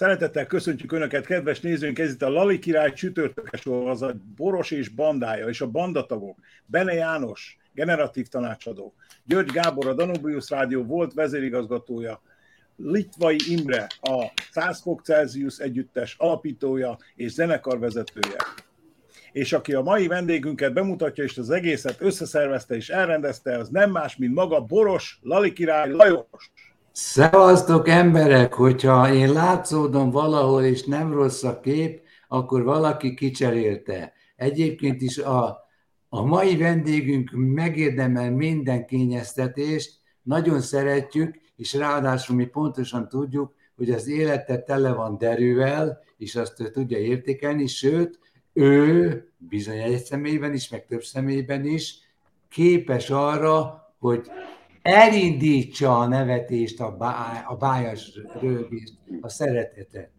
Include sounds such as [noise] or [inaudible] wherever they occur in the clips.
Szeretettel köszöntjük Önöket, kedves nézőink! Ez itt a Lali Király csütörtökes a Boros és bandája, és a bandatagok, Bene János, generatív tanácsadó, György Gábor, a Danubius Rádió volt vezérigazgatója, Litvai Imre, a 100 fok Celsius együttes alapítója és zenekarvezetője. És aki a mai vendégünket bemutatja, és az egészet összeszervezte és elrendezte, az nem más, mint maga Boros Lali Király Lajos. Szevasztok emberek, hogyha én látszódom valahol, és nem rossz a kép, akkor valaki kicserélte. Egyébként is a, a mai vendégünk megérdemel minden kényeztetést, nagyon szeretjük, és ráadásul mi pontosan tudjuk, hogy az élete tele van derűvel, és azt tudja értékelni, sőt, ő bizony egy személyben is, meg több személyben is képes arra, hogy elindítsa a nevetést, a, bá, a bájas rögést, a szeretetet.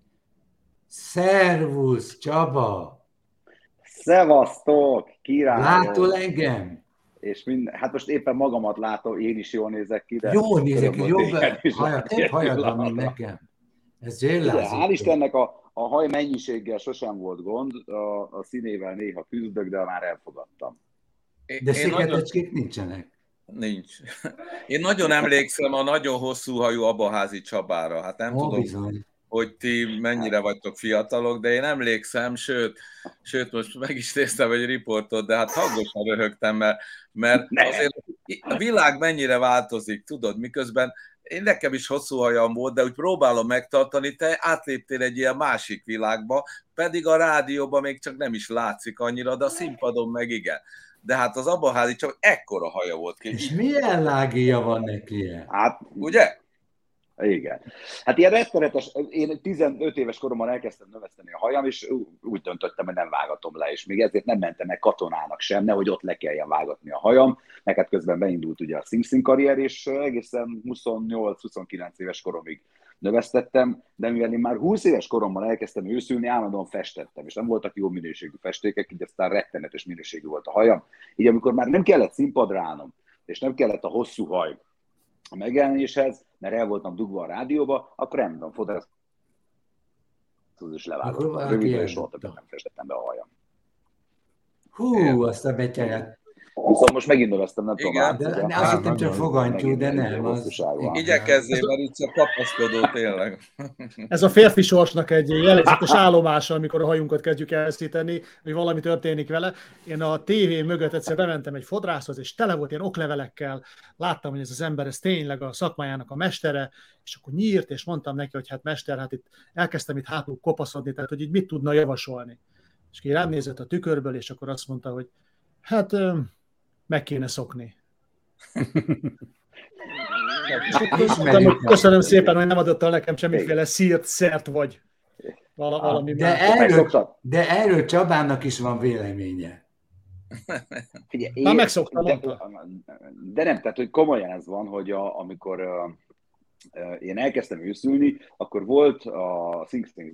Szervusz, Csaba! Szevasztok, király! Látol engem? És minden, hát most éppen magamat látom, én is jól nézek ki, de... Jól nézek ki, jobb hajad, több hajad van, mint nekem. Ez Igen, Hál' Istennek a, a haj mennyiséggel sosem volt gond, a, a színével néha küzdök, de már elfogadtam. De széketecskék nincsenek. Nincs. [laughs] Én nagyon emlékszem a nagyon hosszú hajú Abaházi Csabára. Hát nem Ó, tudom, bizony. hogy ti mennyire vagytok fiatalok, de én emlékszem, sőt, sőt most meg is néztem egy riportot, de hát hangosan röhögtem, mert, mert azért a világ mennyire változik, tudod, miközben én nekem is hosszú hajam volt, de úgy próbálom megtartani, te átléptél egy ilyen másik világba, pedig a rádióban még csak nem is látszik annyira, de a színpadon meg igen de hát az Abaházi csak ekkora haja volt ki. És milyen lágéja van neki? Hát, ugye? Igen. Hát ilyen rettenetes, én 15 éves koromban elkezdtem növeszteni a hajam, és úgy döntöttem, hogy nem vágatom le, és még ezért nem mentem meg katonának sem, nehogy ott le kelljen vágatni a hajam. Neked közben beindult ugye a Sing karrier, és egészen 28-29 éves koromig növesztettem, de mivel én már 20 éves koromban elkezdtem őszülni, állandóan festettem, és nem voltak jó minőségű festékek, így aztán rettenetes minőségű volt a hajam. Így amikor már nem kellett színpadra állnom, és nem kellett a hosszú haj a megjelenéshez, mert el voltam dugva a rádióba, akkor nem tudom, fodrász is levágottam. Rövidre és soha nem festettem be a hajam. Hú, azt a betyárját. Szóval most megint növesztem, nem tudom. Igen, de, de azt hittem csak fogantyú, de nem. Az... Igyekezzél, mert itt csak kapaszkodó tényleg. [laughs] Ez a férfi sorsnak egy jellegzetes állomása, amikor a hajunkat kezdjük elszíteni, hogy valami történik vele. Én a tévé mögött egyszer bementem egy fodrászhoz, és tele volt ilyen oklevelekkel. Láttam, hogy ez az ember, ez tényleg a szakmájának a mestere, és akkor nyírt, és mondtam neki, hogy hát mester, hát itt elkezdtem itt hátul kopaszodni, tehát hogy így mit tudna javasolni. És ki rám nézett a tükörből, és akkor azt mondta, hogy hát meg kéne szokni. Köszönöm szépen, hogy nem adott el nekem semmiféle szírt, szert vagy valami. De erről, de erről Csabának is van véleménye. Figyelj, én, Már megszoktam. De, de nem, tehát hogy komolyan ez van, hogy a, amikor uh, uh, én elkezdtem őszülni, akkor volt a Sing Sing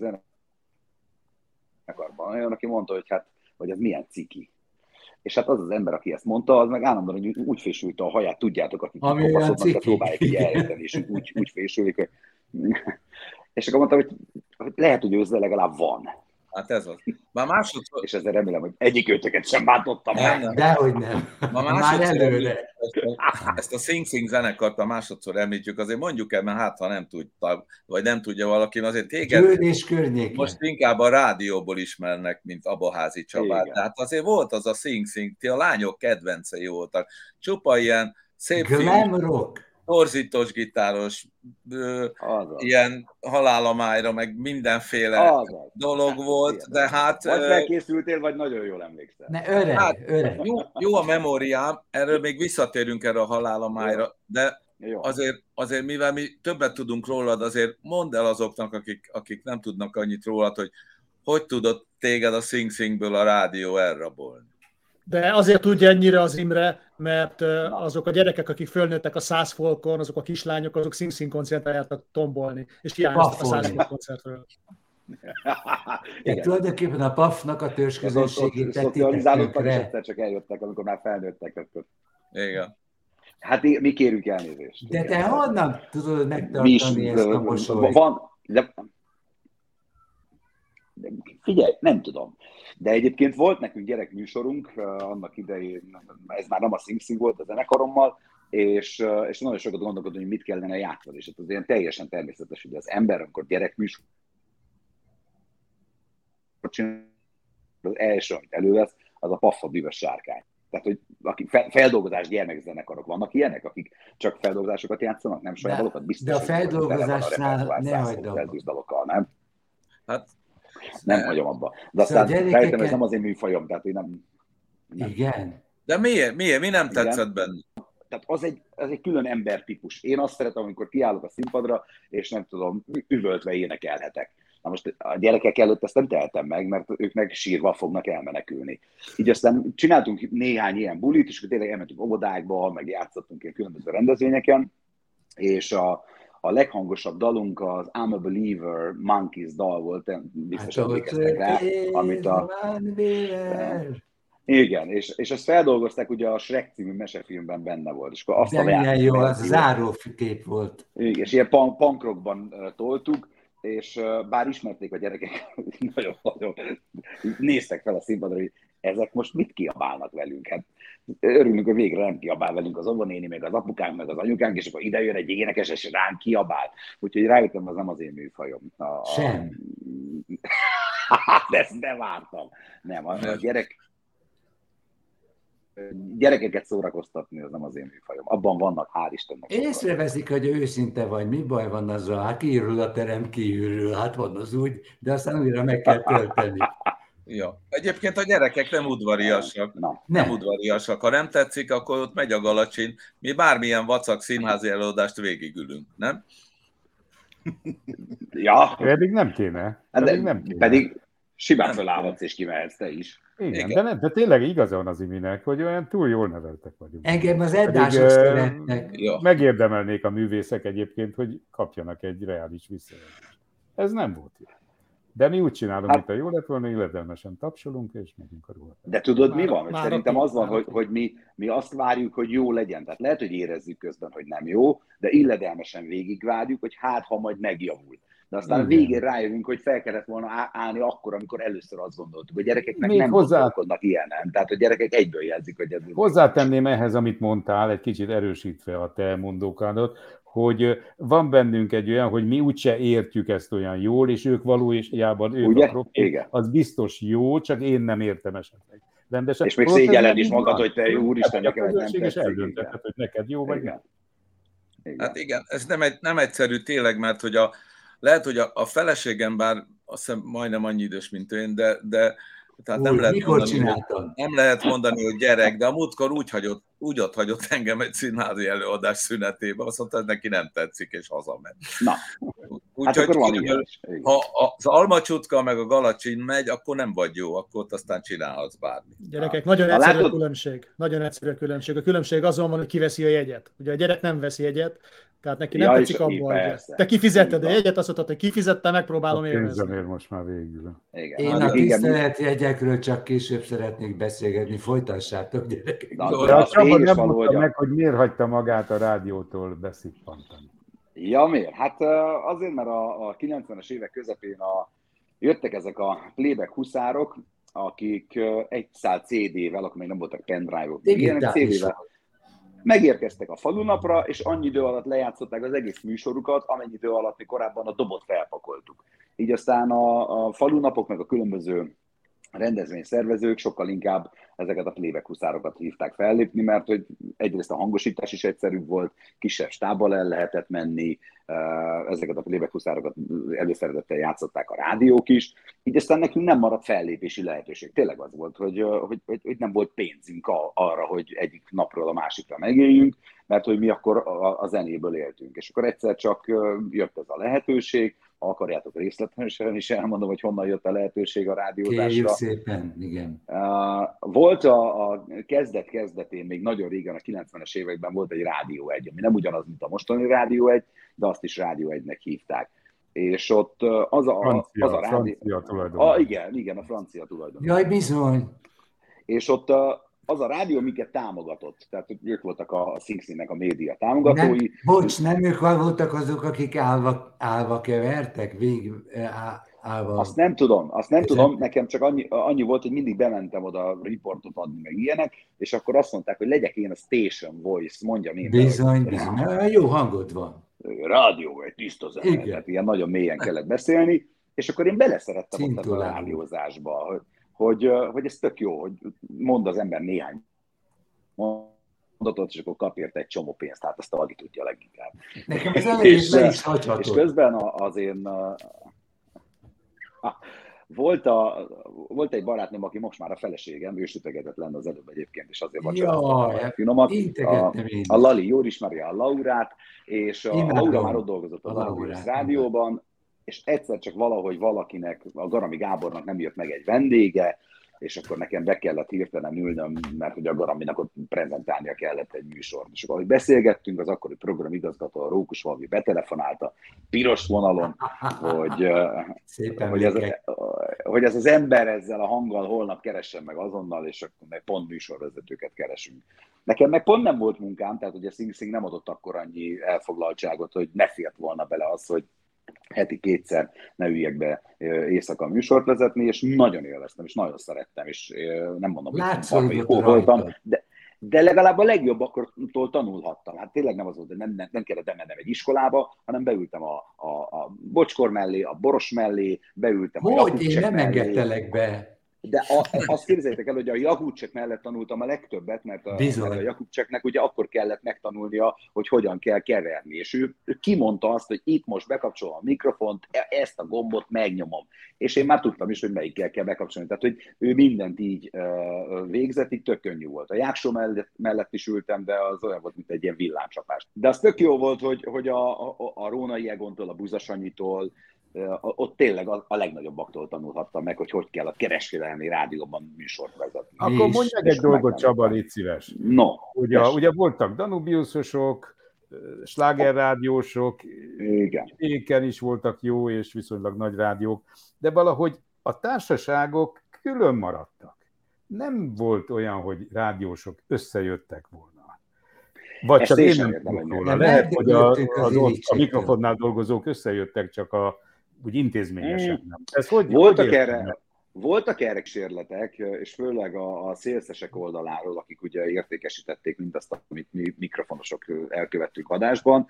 zenekarban olyan, aki mondta, hogy hát, hogy ez milyen ciki és hát az az ember, aki ezt mondta, az meg állandóan hogy úgy fésült a haját, tudjátok, akik kopaszodnak, próbálják így elrejteni, és úgy, úgy fésülik, hogy... [laughs] és akkor mondtam, hogy, hogy lehet, hogy őzzel legalább van. Hát ez az. Már másodszor... És ezzel remélem, hogy egyik őtöket sem bántottam nem, meg. Dehogy nem. Ma Már előre. Ezt a Sing Sing zenekart a másodszor említjük, azért mondjuk el, mert hát ha nem tudta, vagy nem tudja valaki, azért téged Győrés környéken. most inkább a rádióból ismernek, mint Abaházi Csabát. Igen. Tehát azért volt az a Sing Sing, ti a lányok kedvencei voltak. Csupa ilyen szép Glam rock. Torzítós gitáros, ö, Azaz. ilyen halálomájra, meg mindenféle Azaz. dolog volt, de hát Vagy ö, felkészültél, vagy nagyon jól emlékszel. Ne, öreg, Hát, öreg. jó, jó a memóriám, erről még visszatérünk erre a halálomájra, de Jó. azért, azért mivel mi többet tudunk rólad, azért mondd el azoknak, akik, akik nem tudnak annyit rólad, hogy hogy tudott téged a Sing Singből a rádió elrabolni. De azért tudja ennyire az Imre, mert azok a gyerekek, akik fölnőttek a száz folkon, azok a kislányok, azok Sing-Sing koncertre jártak tombolni, és hiányoztak a Paffolni. száz folk koncertről. De [laughs] Igen. tulajdonképpen a PAF-nak a törzsközönségét tettétek és egyszer csak eljöttek, amikor már felnőttek. Akkor... Igen. Hát mi kérünk elnézést. De Igen. te honnan tudod Mi is, megtartani ezt a mosolyt? van, de, de figyelj, nem tudom. De egyébként volt nekünk gyerekműsorunk ö, annak idején, ez már nem a Sing Sing volt a zenekarommal, és, ö, és nagyon sokat gondolkodtunk, hogy mit kellene játszani, és hát az ilyen teljesen természetes, hogy az ember, amikor gyerekműsor csinál, az első, amit elővesz, az a paffa dühös sárkány. Tehát, hogy akik fe- feldolgozás gyermekzenekarok vannak ilyenek, akik csak feldolgozásokat játszanak, nem saját De- dalokat? Biztos, de a feldolgozásnál ne 100 hagyd nem? Hát Nem Ne. hagyom abba. De Szóval aztán gyerekeket- rájöttem, ez nem az én műfajom, tehát én nem, nem. Igen. De miért? Miért? Mi nem Igen. tetszett benne? Tehát az egy, az egy külön embertípus. Én azt szeretem, amikor kiállok a színpadra, és nem tudom, üvöltve énekelhetek. Na most a gyerekek előtt ezt nem tehetem meg, mert ők meg sírva fognak elmenekülni. Így aztán csináltunk néhány ilyen bulit, és akkor tényleg elmentünk óvodákba, meg játszottunk ilyen különböző rendezvényeken, és a, a leghangosabb dalunk az I'm a Believer Monkeys dal volt, biztos Hát emlékeztek rá, amit a, igen, és, és ezt feldolgozták, ugye a Shrek című mesefilmben benne volt, és akkor azt De a leállító jó, az zárókép volt. Igen, és ilyen punk, punkrockban toltuk, és bár ismerték a gyerekek, [laughs] nagyon-nagyon néztek fel a színpadra, hogy ezek most mit kiabálnak velünk. Hát örülünk, hogy végre nem kiabál velünk az óvonéni, meg az apukánk, meg az anyukánk, és akkor ide jön egy énekes, és ránk kiabál. Úgyhogy rájöttem, az nem az én műfajom. A, a... Sem. De [laughs] ezt nem vártam. Nem, a, a gyerek gyerekeket szórakoztatni, az nem az én műfajom. Abban vannak, hál' Istennek. Észreveszik, hogy őszinte vagy, mi baj van azzal? Hát kiürül a terem, kiürül, hát van az úgy, de aztán újra meg kell tölteni. [laughs] Ja. Egyébként a gyerekek nem udvariasak. Na, Nem Nem. udvariasak. Ha nem tetszik, akkor ott megy a galacsin. Mi bármilyen vacak színházi előadást végigülünk, nem? [laughs] ja, Pedig nem kéne. Hát Pedig de, nem kéne. pedig simán felállhatsz és kimehetsz te is. Igen, Igen. De, nem, de tényleg igaza van az Iminek, hogy olyan túl jól neveltek vagyunk. Engem az eddások szeretnek. Ja. Megérdemelnék a művészek egyébként, hogy kapjanak egy reális visszajelzést. Ez nem volt jó. De mi úgy csinálunk, Hát- mint a jó lett volna, illedelmesen tapsolunk, és megyünk a ruhat. De tudod, Már- mi van? Hogy már szerintem aki- az van, hogy, hogy mi, mi azt várjuk, hogy jó legyen. Tehát lehet, hogy érezzük közben, hogy nem jó, de illedelmesen végigvárjuk, hogy hát, ha majd megjavul. De aztán Igen. végén rájövünk, hogy fel kellett volna állni akkor, amikor először azt gondoltuk. A gyerekeknek Még nem hozzá- gondolkodnak ilyenen. Tehát a gyerekek egyből jelzik, hogy ez... Hozzátenném ehhez, amit mondtál, egy kicsit erősítve a te mondókádat, hogy van bennünk egy olyan, hogy mi úgyse értjük ezt olyan jól, és ők valójában ők Ugye? a profi, Igen. az biztos jó, csak én nem értem esetleg. Rendesen. És még nem is magad, hogy te jó úristen, Hát, nekem ez nem tetszik, hogy neked jó vagy nem. Igen. Igen. Hát igen, ez nem, egy, nem egyszerű tényleg, mert hogy a, lehet, hogy a, a feleségem bár azt hiszem majdnem annyi idős, mint én, de, de tehát nem Úgy, lehet, mikor mondani, hogy, csináltam? nem lehet mondani, hogy gyerek, de a múltkor úgy, hagyott, úgy ott hagyott engem egy színházi előadás szünetébe, azt mondta, hogy neki nem tetszik, és hazament. Na, hát Úgyhogy ilyen. is. Igen. ha az almacsutka meg a galacsin megy, akkor nem vagy jó, akkor ott aztán csinálhatsz bármit. Gyerekek, nagyon Na, egyszerű a különbség. Nagyon egyszerű a különbség. A különbség azon van, hogy kiveszi a jegyet. Ugye a gyerek nem veszi jegyet, tehát neki nem Ja, tetszik abban, hogy te kifizetted a jegyet, azt mondtad, hogy kifizettem, megpróbálom A élvezni. pénzemért most már végül. Igen. Én a tisztelet jegyekről csak később szeretnék beszélgetni. Folytassátok, gyerekek. Na, De a Csaba nem mondta meg, hogy miért hagyta magát a rádiótól beszippantani. Ja, miért? Hát azért, mert a, a 90-es évek közepén a, jöttek ezek a playback huszárok, akik egy szál CD-vel, akkor még nem voltak pendrive-ok, ilyenek, CD-vel megérkeztek a falunapra, és annyi idő alatt lejátszották az egész műsorukat, amennyi idő alatt mi korábban a dobot felpakoltuk. Így aztán a, a falunapok, meg a különböző rendezvényszervezők sokkal inkább ezeket a playback huszárokat hívták fellépni, mert hogy egyrészt a hangosítás is egyszerűbb volt, kisebb stábbal el lehetett menni, ezeket a playback huszárokat előszeretettel játszották a rádiók is, így aztán nekünk nem maradt fellépési lehetőség. Tényleg az volt, hogy, hogy, hogy, hogy nem volt pénzünk arra, hogy egyik napról a másikra megéljünk, mert hogy mi akkor a, a zenéből éltünk. És akkor egyszer csak jött ez a lehetőség, akarjátok részletesen is elmondom, hogy honnan jött a lehetőség a rádiózásra. Kérjük szépen, igen. Volt a, a kezdet-kezdetén, még nagyon régen, a 90-es években volt egy Rádió egy, ami nem ugyanaz, mint a mostani Rádió egy, de azt is Rádió egynek hívták. És ott az a, francia, az a rádió... Francia tulajdon. A, igen, igen, a francia tulajdon. Jaj, bizony. És ott az a rádió, miket támogatott. Tehát ők voltak a Sing a média támogatói. Nem, bocs, nem ők voltak azok, akik állva, állva kevertek, vég, állva. Azt nem tudom, azt nem tudom, nekem csak annyi, annyi volt, hogy mindig bementem oda riportot adni, meg ilyenek, és akkor azt mondták, hogy legyek én a station voice, mondjam én. Bizony, be, bizony, bizony. jó hangod van. Rádió, egy tiszta zene, tehát ilyen nagyon mélyen kellett beszélni, és akkor én beleszerettem ott a rádiózásba, hogy, hogy, ez tök jó, hogy mond az ember néhány mondatot, és akkor kap érte egy csomó pénzt, hát azt Agi tudja leginkább. Nekem ez és, is és közben az én volt, a, volt egy barátnőm, aki most már a feleségem, ő sütegetett lenne az előbb egyébként, és azért vacsoráztam finomat. A, a Lali jól ismeri a Laurát, és a, a Laura már ott dolgozott a rádióban, és egyszer csak valahogy valakinek, a Garami Gábornak nem jött meg egy vendége, és akkor nekem be kellett hirtelen ülnöm, mert hogy a Garaminak ott prezentálnia kellett egy műsort. És ahogy beszélgettünk, az akkori programigazgató, a Rókus Valvi betelefonálta, piros vonalon, hogy, hogy, ez, hogy ez az ember ezzel a hanggal holnap keressen meg azonnal, és akkor meg pont műsorvezetőket keresünk. Nekem meg pont nem volt munkám, tehát ugye Sing Sing nem adott akkor annyi elfoglaltságot, hogy ne fért volna bele az, hogy heti kétszer ne üljek be éjszaka műsort vezetni, és nagyon élveztem, és nagyon szerettem, és nem mondom, hogy hol voltam, de, de legalább a legjobbaktól tanulhattam. Hát tényleg nem az volt, hogy nem, nem, nem kellett bemennem egy iskolába, hanem beültem a, a, a bocskor mellé, a boros mellé, beültem hogy, a Hogy én nem engedtelek be. De a, azt képzeljétek el, hogy a Jakubcsek mellett tanultam a legtöbbet, mert a, mert a Jakubcseknek ugye akkor kellett megtanulnia, hogy hogyan kell keverni. És ő, ő kimondta azt, hogy itt most bekapcsolom a mikrofont, e, ezt a gombot megnyomom. És én már tudtam is, hogy melyikkel kell bekapcsolni. Tehát, hogy ő mindent így uh, végzett, így tök könnyű volt. A Jáksó mellett, mellett is ültem, de az olyan volt, mint egy ilyen villámcsapás. De az tök jó volt, hogy, hogy a, a, a Rónai Egontól, a Buzasanyitól, ott tényleg a, a legnagyobbaktól tanulhattam meg, hogy hogy kell a kereskedelmi rádióban műsort vezetni. Akkor mondj meg egy dolgot, Csaba, légy szíves. No. Ugye, ugye voltak Danubiusosok, slágerrádiósok, éken is voltak jó és viszonylag nagy rádiók, de valahogy a társaságok külön maradtak. Nem volt olyan, hogy rádiósok összejöttek volna. Vagy Ezt csak én nem tudok róla. Lehet, hogy a, az, a mikrofonnál dolgozók összejöttek, csak a úgy intézményesen nem. Ez hogy, voltak, hogy erre, voltak erre kísérletek, és főleg a, a szélszesek oldaláról, akik ugye értékesítették mindazt, amit mi mikrofonosok elkövettük adásban,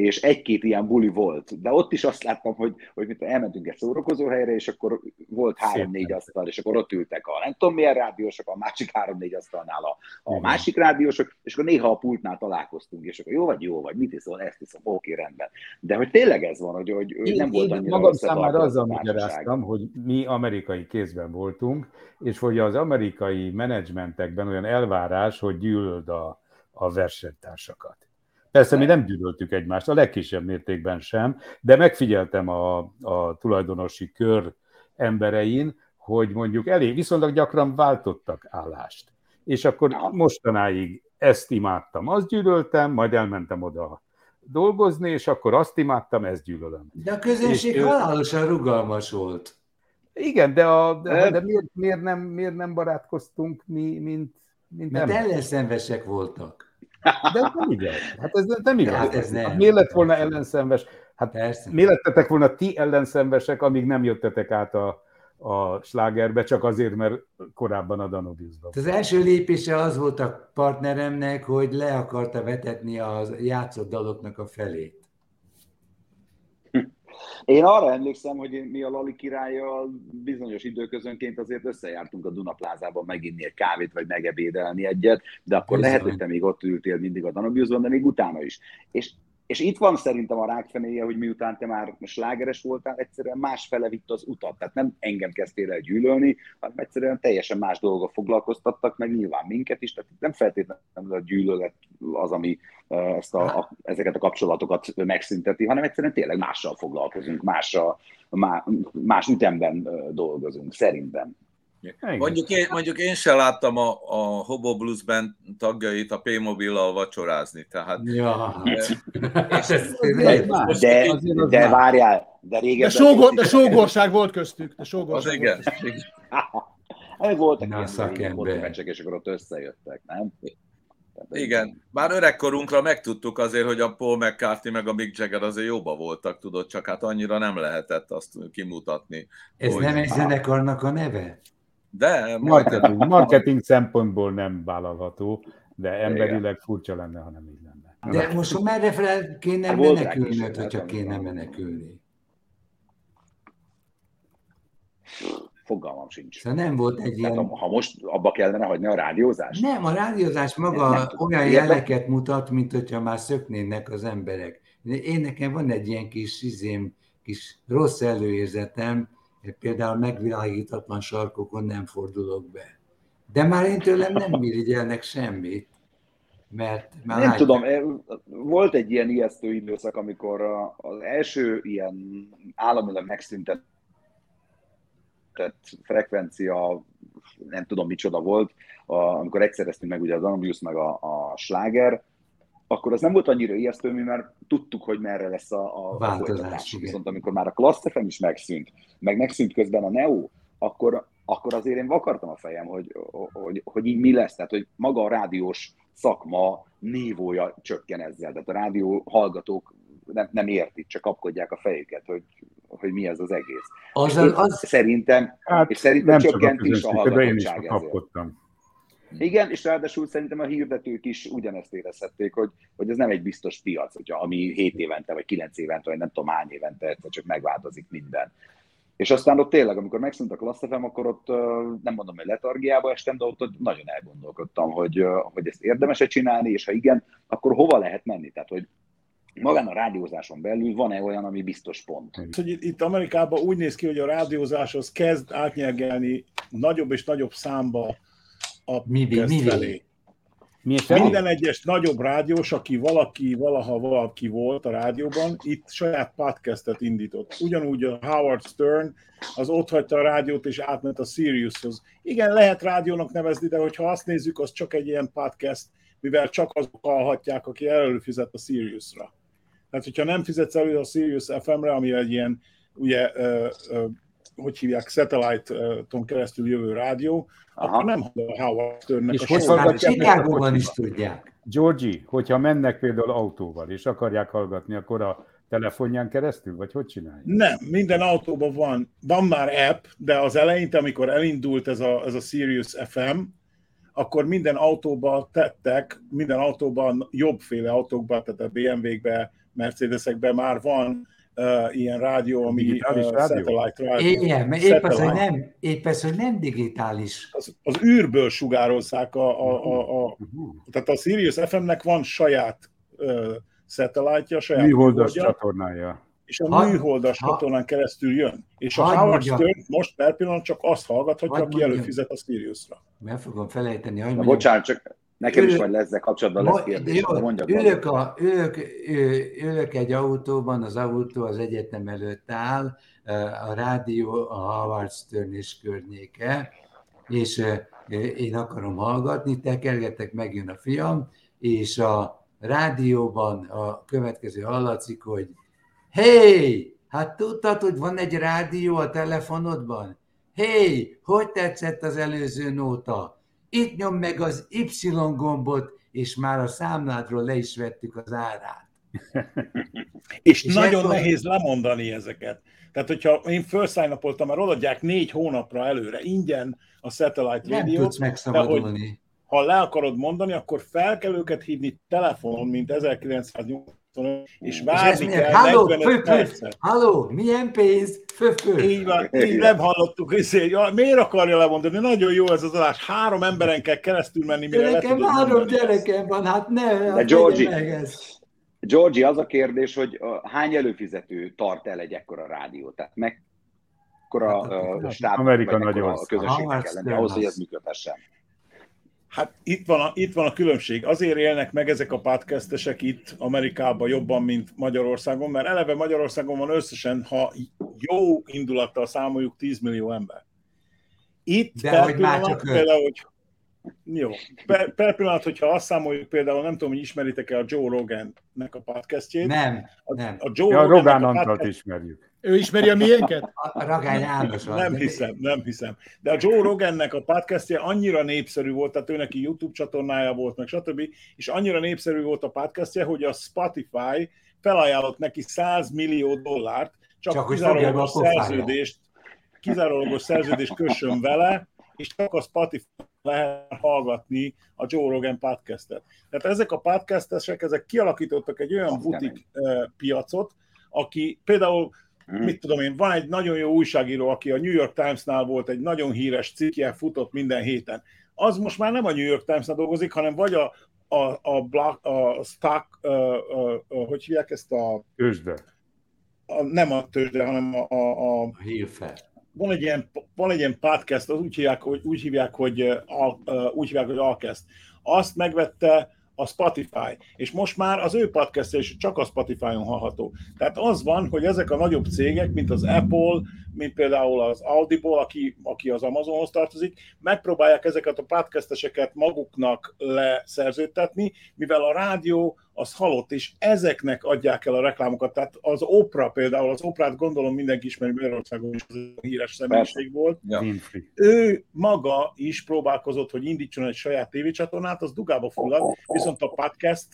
és egy-két ilyen buli volt. De ott is azt láttam, hogy, hogy mit elmentünk egy szórakozó helyre, és akkor volt három-négy asztal, és akkor ott ültek a nem tudom milyen rádiósok, a másik három-négy asztalnál a, a másik rádiósok, és akkor néha a pultnál találkoztunk, és akkor jó vagy, jó vagy, mit iszol, ezt iszom, oké, rendben. De hogy tényleg ez van, hogy, hogy én, nem volt annyira magam számára azzal magyaráztam, hogy mi amerikai kézben voltunk, és hogy az amerikai menedzsmentekben olyan elvárás, hogy gyűlöld a, a versenytársakat. Persze mi nem gyűlöltük egymást, a legkisebb mértékben sem, de megfigyeltem a, a tulajdonosi kör emberein, hogy mondjuk elég viszonylag gyakran váltottak állást. És akkor mostanáig ezt imádtam, azt gyűlöltem, majd elmentem oda dolgozni, és akkor azt imádtam, ezt gyűlölöm. De a közönség és, halálosan rugalmas volt. Igen, de, a, de, de miért, miért, nem, miért nem barátkoztunk mi, mint, mint Mert ellenszenvesek voltak. De nem igaz. Hát ez nem igaz. Hát ez nem. Hát miért lett volna ellenszenves? Hát Persze. miért lettetek volna ti ellenszenvesek, amíg nem jöttetek át a, a slágerbe, csak azért, mert korábban a Danubiusban. Az első lépése az volt a partneremnek, hogy le akarta vetetni a játszott daloknak a felét. Én arra emlékszem, hogy mi a Lali királlyal bizonyos időközönként azért összejártunk a Dunaplázában meginni egy kávét, vagy megebédelni egyet, de akkor Bizony. lehet, hogy te még ott ültél mindig a Danubiusban, de még utána is. És és itt van szerintem a rákfenéje, hogy miután te már slágeres voltál, egyszerűen másfele vitt az utat. Tehát nem engem kezdtél el gyűlölni, hanem egyszerűen teljesen más dolgok foglalkoztattak, meg nyilván minket is. Tehát nem feltétlenül a gyűlölet az, ami ezt a, a, ezeket a kapcsolatokat megszünteti, hanem egyszerűen tényleg mással foglalkozunk, mással, má, más ütemben dolgozunk, szerintem. Mondjuk én, mondjuk én sem láttam a, a Hobo Blues Band tagjait a P-mobillal vacsorázni, tehát... Ja. De, de, de várjál, de régen... De, sógor, de sógorság volt köztük. De sógorság az igen. Hát voltak ilyen meccsek, és akkor ott összejöttek, nem? Igen, bár öregkorunkra megtudtuk azért, hogy a Paul McCarthy meg a Mick Jagger azért jóba voltak, tudod, csak hát annyira nem lehetett azt kimutatni. Ez hogy... nem egy zenekarnak a neve? De marketing, marketing szempontból nem vállalható, de emberileg furcsa lenne, ha nem így lenne. De most merre fel kéne hát menekülnöd, hogyha kéne menekülni? Fogalmam sincs. Szóval nem volt egy ilyen... ha most abba kellene hagyni a rádiózást? Nem, a rádiózás maga nem, olyan Ilyen jeleket mutat, mint hogyha már szöknének az emberek. Én nekem van egy ilyen kis, izém, kis rossz előérzetem, például megvilágítatlan sarkokon nem fordulok be. De már én tőlem nem irigyelnek semmit, mert már Nem látjuk. tudom, eh, volt egy ilyen ijesztő időszak, amikor az első ilyen államilag megszüntetett frekvencia, nem tudom micsoda volt, amikor egyszereztünk meg ugye az Anubius meg a, a sláger, akkor az nem volt annyira ijesztő, mert tudtuk, hogy merre lesz a, a, a folytatás. Viszont amikor már a Class FM is megszűnt, meg megszűnt közben a Neo, akkor, akkor azért én vakartam a fejem, hogy, hogy, hogy így mi lesz. Tehát, hogy maga a rádiós szakma nívója csökken ezzel. Tehát a rádió hallgatók nem, nem értik, csak kapkodják a fejüket, hogy, hogy mi ez az egész. Az, az, az... Szerintem, hát, és szerintem csökkent is a hallgatottság ezzel. Igen, és ráadásul szerintem a hirdetők is ugyanezt érezhették, hogy, hogy ez nem egy biztos piac, hogyha, ami 7 évente, vagy 9 évente, vagy nem tudom hány évente csak megváltozik minden. És aztán ott tényleg, amikor megszűnt a Class FM, akkor ott nem mondom, hogy letargiába estem, de ott nagyon elgondolkodtam, hogy, hogy ezt érdemes-e csinálni, és ha igen, akkor hova lehet menni? Tehát, hogy magán a rádiózáson belül van-e olyan, ami biztos pont? Hogy itt Amerikában úgy néz ki, hogy a rádiózáshoz kezd átnyelgelni nagyobb és nagyobb számba a mi, mi, felé. Mi Minden egyes nagyobb rádiós, aki valaki, valaha valaki volt a rádióban, itt saját podcastet indított. Ugyanúgy a Howard Stern az ott hagyta a rádiót és átment a Siriushoz. Igen, lehet rádiónak nevezni, de hogyha azt nézzük, az csak egy ilyen podcast, mivel csak azok hallhatják, aki előfizet a Siriusra. Tehát, hogyha nem fizetsz elő a Sirius FM-re, ami egy ilyen, ugye, ö, ö, hogy hívják, satellite-on keresztül jövő rádió, Aha. akkor nem a Howard Sternnek és a Chicagóban is tudják. Georgie, hogyha mennek például autóval, és akarják hallgatni, akkor a telefonján keresztül, vagy hogy csinálják? Nem, minden autóban van, van már app, de az eleinte, amikor elindult ez a, ez a Sirius FM, akkor minden autóban tettek, minden autóban, jobbféle autókban, tehát a BMW-kbe, Mercedesekben már van uh, ilyen rádió, ami uh, satellite rádió. Igen, épp az, hogy nem, épp az, hogy nem digitális. Az, az űrből sugározzák a, a, a, a tehát a Sirius FM-nek van saját uh, satellite-ja, saját műholdas csatornája. És a ha, műholdas ha, csatornán keresztül jön. És a Howard Stern most per pillanat csak azt hallgathatja, aki előfizet a Siriusra. Meg fogom felejteni. Hogy bocsánat, csak Nekem is majd ezzel kapcsolatban lesz kérdés. Jó, ülök, a, ülök, ülök egy autóban, az autó az egyetem előtt áll, a rádió a Howard Stern és környéke, és én akarom hallgatni, tekergetek, megjön a fiam, és a rádióban a következő hallatszik, hogy hey, hát tudtad, hogy van egy rádió a telefonodban? Hey, hogy tetszett az előző nóta? Itt nyom meg az Y gombot, és már a számládról le is vettük az árát. [laughs] és, és nagyon ekkor... nehéz lemondani ezeket. Tehát, hogyha én felszájnapoltam, mert odaadják négy hónapra előre ingyen a satellite Nem radio tudsz megszabadulni. ha le akarod mondani, akkor fel kell őket hívni telefonon, mint 1980 és várni És kell halló, 45 föf, percet. halló, milyen pénz? Föf, föf. Így van, így nem hallottuk, hogy ja, miért akarja lemondani? Nagyon jó ez az adás. Három emberen kell keresztül menni, mire le nekem tudod három gyerekem van, hát ne, De hát Georgie, meg ezt. Georgie, az a kérdés, hogy hány előfizető tart el egy ekkora rádió? Tehát mekkora Hát, uh, stáb, Amerika mekkora ország. közösségnek kell lenni Stern ahhoz, hogy az. ez működhessen. Hát itt van, a, itt van a különbség. Azért élnek meg ezek a podcastesek itt Amerikában jobban, mint Magyarországon, mert eleve Magyarországon van összesen, ha jó indulattal számoljuk, 10 millió ember. Itt De per hogy már pillanat csak öt. például, hogy jó. Per, per pillanat, hogyha azt számoljuk például, nem tudom, hogy ismeritek-e a Joe Rogan-nek a podcastjét. Nem, A, nem. a Joe Ja, a Antalt podcast- ismerjük. Ő ismeri a miénket? A Ragány János az. Nem hiszem, nem hiszem. De a Joe Rogannek a podcastje annyira népszerű volt, tehát ő neki YouTube csatornája volt, meg stb. És annyira népszerű volt a podcastje, hogy a Spotify felajánlott neki 100 millió dollárt, csak, Csak kizárólagos szerződést, kizárólagos szerződést kössön vele, és csak a Spotify lehet hallgatni a Joe Rogan podcastet. Tehát ezek a podcastesek, ezek kialakítottak egy olyan butik piacot, aki például. Mit tudom én, van egy nagyon jó újságíró, aki a New York Times-nál volt, egy nagyon híres cikkje, futott minden héten. Az most már nem a New York Times-nál dolgozik, hanem vagy a, a, a, Black, a Stock, uh, uh, uh, hogy hívják ezt a, Ősde. a nem a tőzsde, hanem a, a, a A Hilfe. van egy ilyen, van egy ilyen podcast, az úgy hívják, hogy, úgy hívják, hogy, uh, uh, úgy hívják, hogy Alkest. Azt megvette a Spotify, és most már az ő podcast is csak a Spotify-on hallható. Tehát az van, hogy ezek a nagyobb cégek, mint az Apple, mint például az Audible, aki, aki az Amazonhoz tartozik, megpróbálják ezeket a podcasteseket maguknak leszerződtetni, mivel a rádió az halott, és ezeknek adják el a reklámokat. Tehát az Oprah például, az Oprát gondolom mindenki ismeri Magyarországon is, az egy híres személyiség volt, Ja. Ő maga is próbálkozott, hogy indítson egy saját tévécsatornát, az dugába fullad, viszont a podcast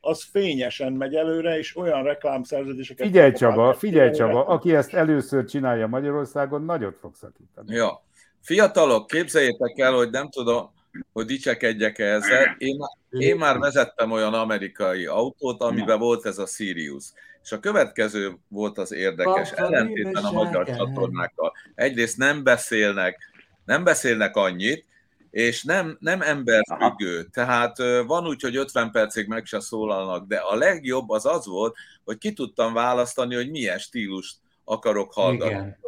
az fényesen megy előre, és olyan reklámszerződéseket... Figyelj Csaba, figyelj. Csaba, aki ezt először csinálja Magyarországon, nagyot fog szakítani. Ja. Fiatalok, képzeljétek el, hogy nem tudom, hogy dicsekedjek -e ezzel. Én, én már vezettem olyan amerikai autót, amiben volt ez a Sirius. És a következő volt az érdekes, Papa, ellentétben a magyar csatornákkal. Egyrészt nem beszélnek, nem beszélnek annyit, és nem, nem emberfüggő. Tehát van úgy, hogy 50 percig meg se szólalnak, de a legjobb az az volt, hogy ki tudtam választani, hogy milyen stílust akarok hallgatni Igen.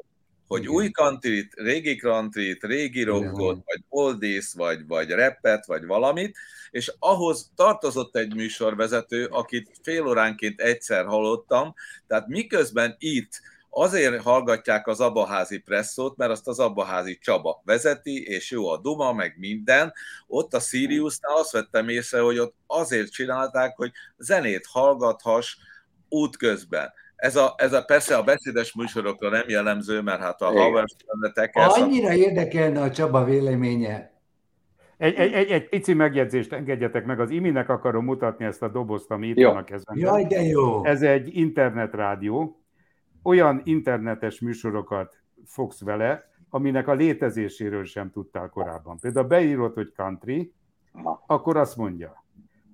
Hogy Igen. új countryt, régi countryt, régi rockot, Igen. vagy oldies, vagy, vagy rappet, vagy valamit, és ahhoz tartozott egy műsorvezető, akit fél óránként egyszer hallottam, tehát miközben itt azért hallgatják az Abaházi presszót, mert azt az Abaházi Csaba vezeti, és jó a duma, meg minden. Ott a Siriusnál azt vettem észre, hogy ott azért csinálták, hogy zenét hallgathass útközben. Ez a, ez a persze a beszédes műsorokra nem jellemző, mert hát a Stern-eket, Annyira érdekelne a Csaba véleménye. Egy, egy, egy, egy pici megjegyzést engedjetek meg, az Iminek akarom mutatni ezt a dobozt, ami itt Jó. van a kezemben. Jaj, de jó. Ez egy internetrádió, olyan internetes műsorokat fogsz vele, aminek a létezéséről sem tudtál korábban. Például beírod, hogy country, akkor azt mondja,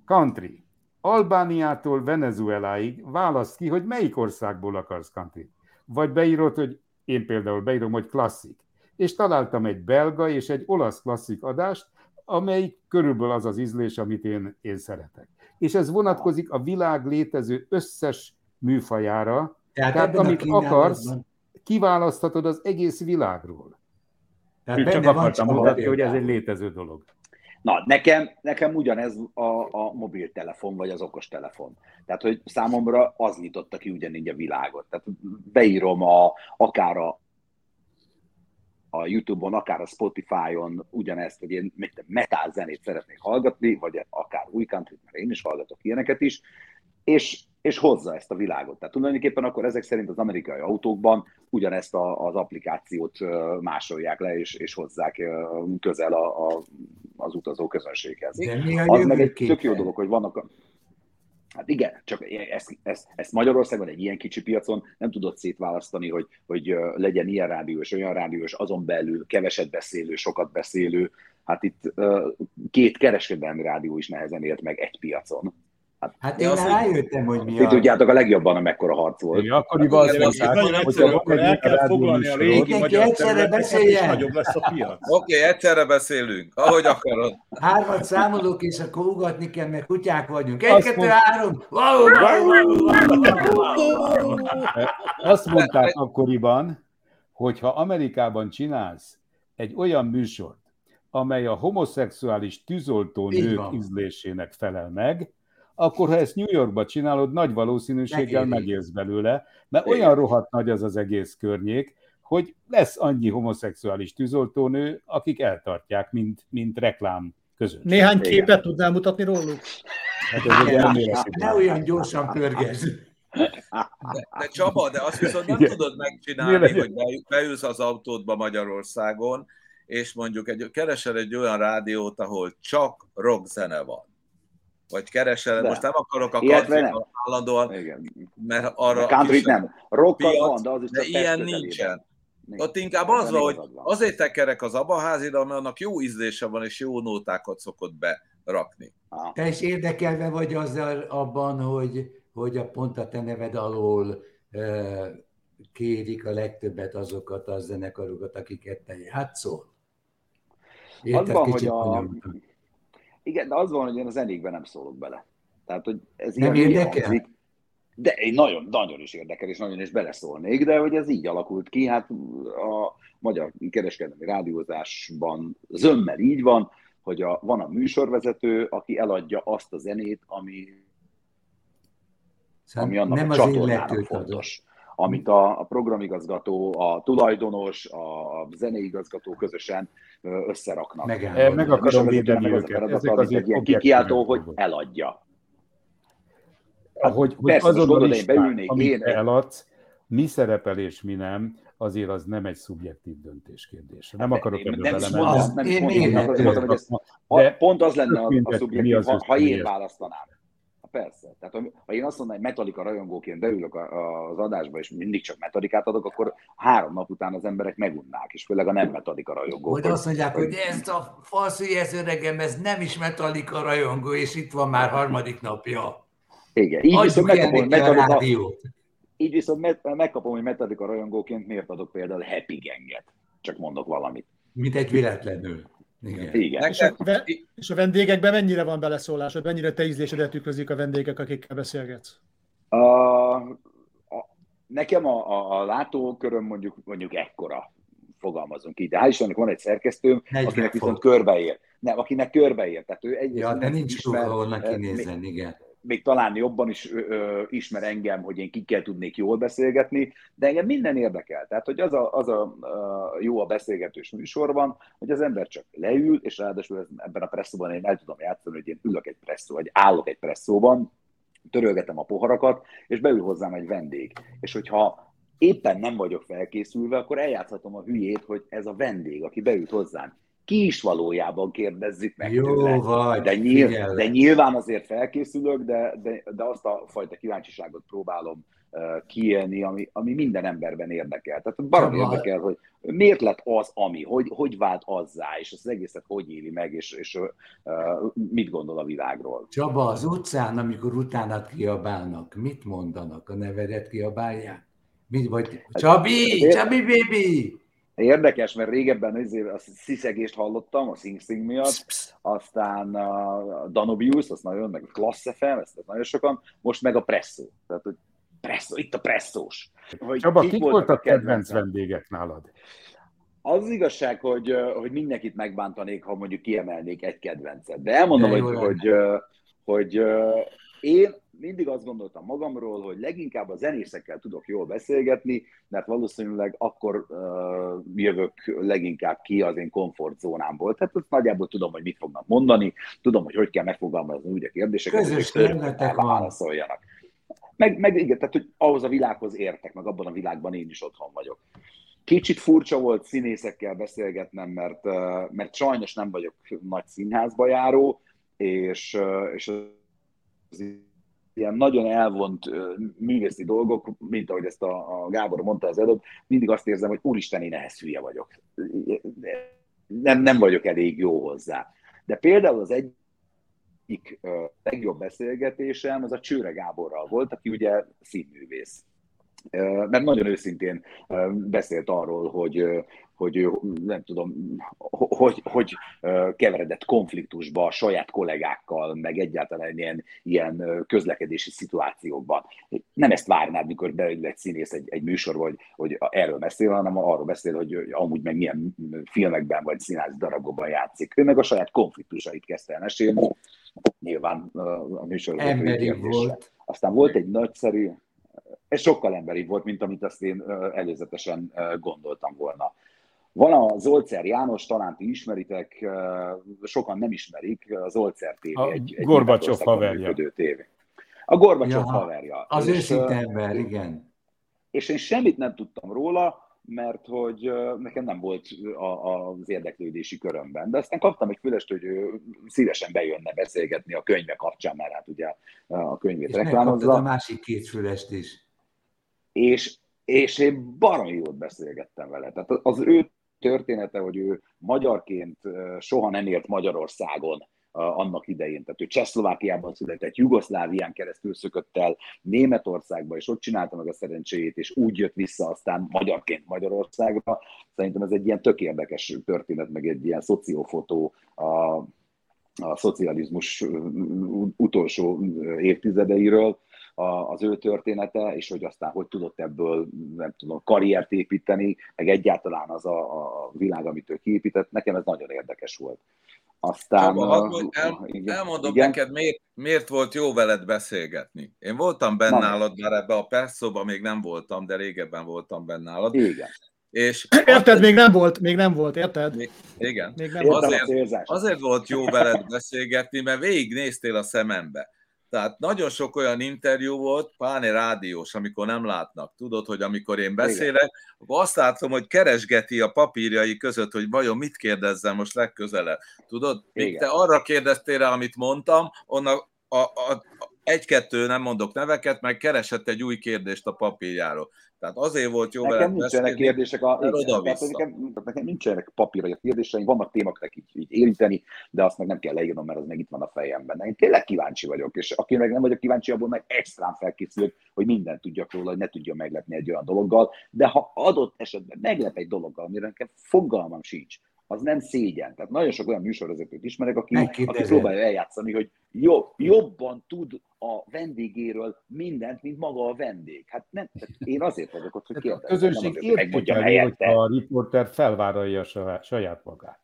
country, Albániától Venezueláig választ ki, hogy melyik országból akarsz country. Vagy beírod, hogy én például beírom, hogy klasszik. És találtam egy belga és egy olasz klasszik adást, amelyik körülbelül az az ízlés, amit én, én szeretek. És ez vonatkozik a világ létező összes műfajára, Tehát, tehát amit akarsz, kiválaszthatod az egész világról. Tehát Csak benne van akartam mutatni, hogy ez egy létező dolog. Na, nekem, nekem ugyanez a, a mobiltelefon, vagy az okostelefon. Tehát, hogy számomra az nyitotta ki ugyanígy a világot. Tehát beírom a, akár a, a YouTube-on, akár a Spotify-on ugyanezt, hogy én metal zenét szeretnék hallgatni, vagy akár új country mert én is hallgatok ilyeneket is, és, és hozza ezt a világot. Tehát tulajdonképpen akkor ezek szerint az amerikai autókban ugyanezt a, az applikációt másolják le, és, és hozzák közel a, a, az utazó közönséghez. Az meg egy tök jó dolog, hogy vannak a... Hát igen, csak ezt, ezt, ezt Magyarországon egy ilyen kicsi piacon nem tudod szétválasztani, hogy, hogy legyen ilyen rádiós, olyan rádiós, azon belül keveset beszélő, sokat beszélő. Hát itt két kereskedelmi rádió is nehezen élt meg egy piacon. Hát, hát én már rájöttem, hogy mi a... tudjátok a legjobban, amekkora harc volt. Igen, akkoriban az mondták, hogy akkor el kell foglalni a régi magyar területeket, és nagyobb lesz a piac. [laughs] Oké, okay, egyszerre beszélünk, ahogy akarod. Hármat számolok, és akkor ugatni kell, mert kutyák vagyunk. Egy, kettő, három! Azt mondták akkoriban, hogy ha Amerikában csinálsz egy olyan műsort, amely a homoszexuális tűzoltó nők ízlésének felel meg, akkor ha ezt New Yorkba csinálod, nagy valószínűséggel megélsz belőle, mert Igen. olyan rohadt nagy az az egész környék, hogy lesz annyi homoszexuális tűzoltónő, akik eltartják, mint, mint reklám között. Néhány képet Igen. tudnál mutatni róluk? Hát ez ne olyan gyorsan pörgesd. De, de Csaba, de azt viszont nem Igen. tudod megcsinálni, hogy beülsz az autódba Magyarországon, és mondjuk egy, keresel egy olyan rádiót, ahol csak rockzene van. Vagy keresel, de. most nem akarok a country állandóan, mert arra... A country nem. Rock van, de az is de ilyen nincsen. Ott inkább az van, hogy azért tekerek az abaházira, mert annak jó ízlése van, és jó nótákat szokott berakni. Te is érdekelve vagy azzal abban, hogy, hogy a pont a te neved alól kérik a legtöbbet azokat a zenekarokat, akiket te játszol? Érted, az van, hogy a... Igen, de az van, hogy én a zenékben nem szólok bele. Tehát, hogy ez nem érdekel? De én nagyon, nagyon is érdekel, és nagyon is beleszólnék, de hogy ez így alakult ki, hát a magyar kereskedelmi rádiózásban zömmel így van, hogy a, van a műsorvezető, aki eladja azt a zenét, ami, szóval ami annak nem a csatornának fontos. Adott amit a, a programigazgató, a tulajdonos, a zeneigazgató közösen összeraknak. Meg, meg akarom védeni őket. Ezek azért egy ilyen kikiáltó, hogy eladja. Ahogy, hogy Persze, azon a listán, amit én... eladsz, mi szerepel és mi nem, azért az nem egy szubjektív döntés kérdése. Nem akarok ebbe belemenni. Pont az lenne a, a szubjektív, ha, ha én választanám. Persze. Tehát ha én azt mondom, hogy Metallica rajongóként beülök az adásba, és mindig csak Metallicát adok, akkor három nap után az emberek megunnák, és főleg a nem Metallica rajongók. Hogy azt mondják, hogy ezt a falszülyez öregem, ez nem is Metallica rajongó, és itt van már harmadik napja. Igen, így viszont megkapom, hogy Metallica, így viszont megkapom, hogy Metallica rajongóként miért adok például Happy Ganget. Csak mondok valamit. Mint egy véletlenül. Igen. Igen. És, a, és a vendégekben mennyire van beleszólásod, mennyire te ízlésedet tükrözik a vendégek, akikkel beszélgetsz? A, a, nekem a, a, a látóköröm mondjuk, mondjuk ekkora, fogalmazunk így. De hál' Istennek van egy szerkesztőm, akinek viszont körbeér. Nem, akinek körbeér. Tehát ő egy, ja, de nincs ismer, ahol neki nézzen, igen még talán jobban is ö, ö, ismer engem, hogy én kikkel tudnék jól beszélgetni, de engem minden érdekel. Tehát, hogy az a, az a, a jó a beszélgetős műsorban, hogy az ember csak leül, és ráadásul ebben a presszóban én el tudom játszani, hogy én ülök egy presszó, vagy állok egy presszóban, törölgetem a poharakat, és beül hozzám egy vendég. És hogyha éppen nem vagyok felkészülve, akkor eljátszhatom a hülyét, hogy ez a vendég, aki beült hozzám, ki is valójában kérdezzük meg Jó tőle. Vagy, de, nyilv, de nyilván azért felkészülök, de, de, de azt a fajta kíváncsiságot próbálom uh, kiélni, ami, ami minden emberben érdekel. Tehát barom érdekel, hogy miért lett az, ami, hogy, hogy vált azzá, és az egészet hogy éli meg, és, és uh, mit gondol a világról. Csaba, az utcán, amikor utánat kiabálnak, mit mondanak? A nevedet kiabálják? Mit, vagy, hát, Csabi, Csabi baby! Érdekes, mert régebben azért a sziszegést hallottam a Sing Sing miatt, aztán a Danubius, az nagyon, meg a Class FM, ezt nagyon sokan, most meg a Presso. Tehát, hogy Presso, itt a presszós. Csaba, kik, kik voltak a kedvenc vendégek nálad? Az igazság, hogy, hogy mindenkit megbántanék, ha mondjuk kiemelnék egy kedvencet. De elmondom, De hogy, hogy, hogy, hogy én mindig azt gondoltam magamról, hogy leginkább a zenészekkel tudok jól beszélgetni, mert valószínűleg akkor uh, jövök leginkább ki az én komfortzónámból. Tehát ott nagyjából tudom, hogy mit fognak mondani, tudom, hogy hogy kell megfogalmazni úgy a kérdéseket, Közös hogy válaszoljanak. Meg, meg igen, tehát hogy ahhoz a világhoz értek, meg abban a világban én is otthon vagyok. Kicsit furcsa volt színészekkel beszélgetnem, mert, mert sajnos nem vagyok nagy színházba járó, és, és az ilyen nagyon elvont művészi dolgok, mint ahogy ezt a, a Gábor mondta az előbb, mindig azt érzem, hogy úristen, én ehhez hülye vagyok. Nem, nem vagyok elég jó hozzá. De például az egy egyik legjobb beszélgetésem az a Csőre Gáborral volt, aki ugye színművész. Mert nagyon őszintén beszélt arról, hogy, hogy nem tudom, hogy, hogy keveredett konfliktusba a saját kollégákkal, meg egyáltalán ilyen, ilyen közlekedési szituációkban. Nem ezt várnád, mikor beül egy színész egy, egy műsor, hogy, hogy erről beszél, hanem arról beszél, hogy amúgy meg milyen filmekben vagy színház darabokban játszik. Ő meg a saját konfliktusait kezdte el mesélni. Nyilván a műsor Emberi volt. Aztán volt egy nagyszerű, ez sokkal emberi volt, mint amit azt én előzetesen gondoltam volna. Van a Zolcer János, talán ti ismeritek, sokan nem ismerik, az Zolcer TV a egy, egy Gorbacsov haverja. tévé. A Gorbacsov Ja, haverja. Az őszinte ember, igen. És én semmit nem tudtam róla, mert hogy nekem nem volt a, az érdeklődési körömben. De aztán kaptam egy fülest, hogy ő szívesen bejönne beszélgetni a könyve kapcsán, mert hát ugye a könyvét És reklámozza. a másik két fülest is. és, és én baromi jót beszélgettem vele. Tehát az ő története, hogy ő magyarként soha nem élt Magyarországon annak idején. Tehát ő Csehszlovákiában született, Jugoszlávián keresztül szökött el Németországba, és ott csinálta meg a szerencséjét, és úgy jött vissza aztán magyarként Magyarországra. Szerintem ez egy ilyen tök érdekes történet, meg egy ilyen szociofotó a, a szocializmus utolsó évtizedeiről a- az ő története, és hogy aztán hogy tudott ebből, nem tudom, karriert építeni, meg egyáltalán az a, a világ, amit ő kiépített, nekem ez nagyon érdekes volt. Aztán... Csaba, hadd uh, el, igen, elmondom igen. neked, miért, miért volt jó veled beszélgetni. Én voltam benne nálad, bár ebbe a perszóban még nem voltam, de régebben voltam benne nálad. Igen, És [clears throat] Érted, még nem volt, még nem volt, érted? igen. Még nem értem Azért-. Azért volt jó veled beszélgetni, mert végignéztél a szemembe. Tehát nagyon sok olyan interjú volt, pláne rádiós, amikor nem látnak. Tudod, hogy amikor én beszélek, akkor azt látom, hogy keresgeti a papírjai között, hogy vajon mit kérdezzem most legközelebb. Tudod, míg Igen. te arra kérdeztél rá, amit mondtam, onnan a, a, egy-kettő, nem mondok neveket, meg keresett egy új kérdést a papírjáról. Tehát azért volt jó Nekem nincsenek kérdések, a, oda-vissza. nekem, nekem nincsenek papírra a kérdéseim, vannak témakra így, így érinteni, de azt meg nem kell leírnom, mert az meg itt van a fejemben. Én tényleg kíváncsi vagyok, és aki meg nem vagyok kíváncsi, abból meg extrán felkészülök, hogy mindent tudjak róla, hogy ne tudjon meglepni egy olyan dologgal, de ha adott esetben meglep egy dologgal, amire nekem fogalmam sincs, az nem szégyen. Tehát nagyon sok olyan műsorvezetőt ismerek, aki, aki próbálja eljátszani, hogy jobb, jobban tud a vendégéről mindent, mint maga a vendég. Hát nem, én azért vagyok ott, hogy a kérdezzem, nem közönség azért, hogy a riporter felvállalja saját- saját magát.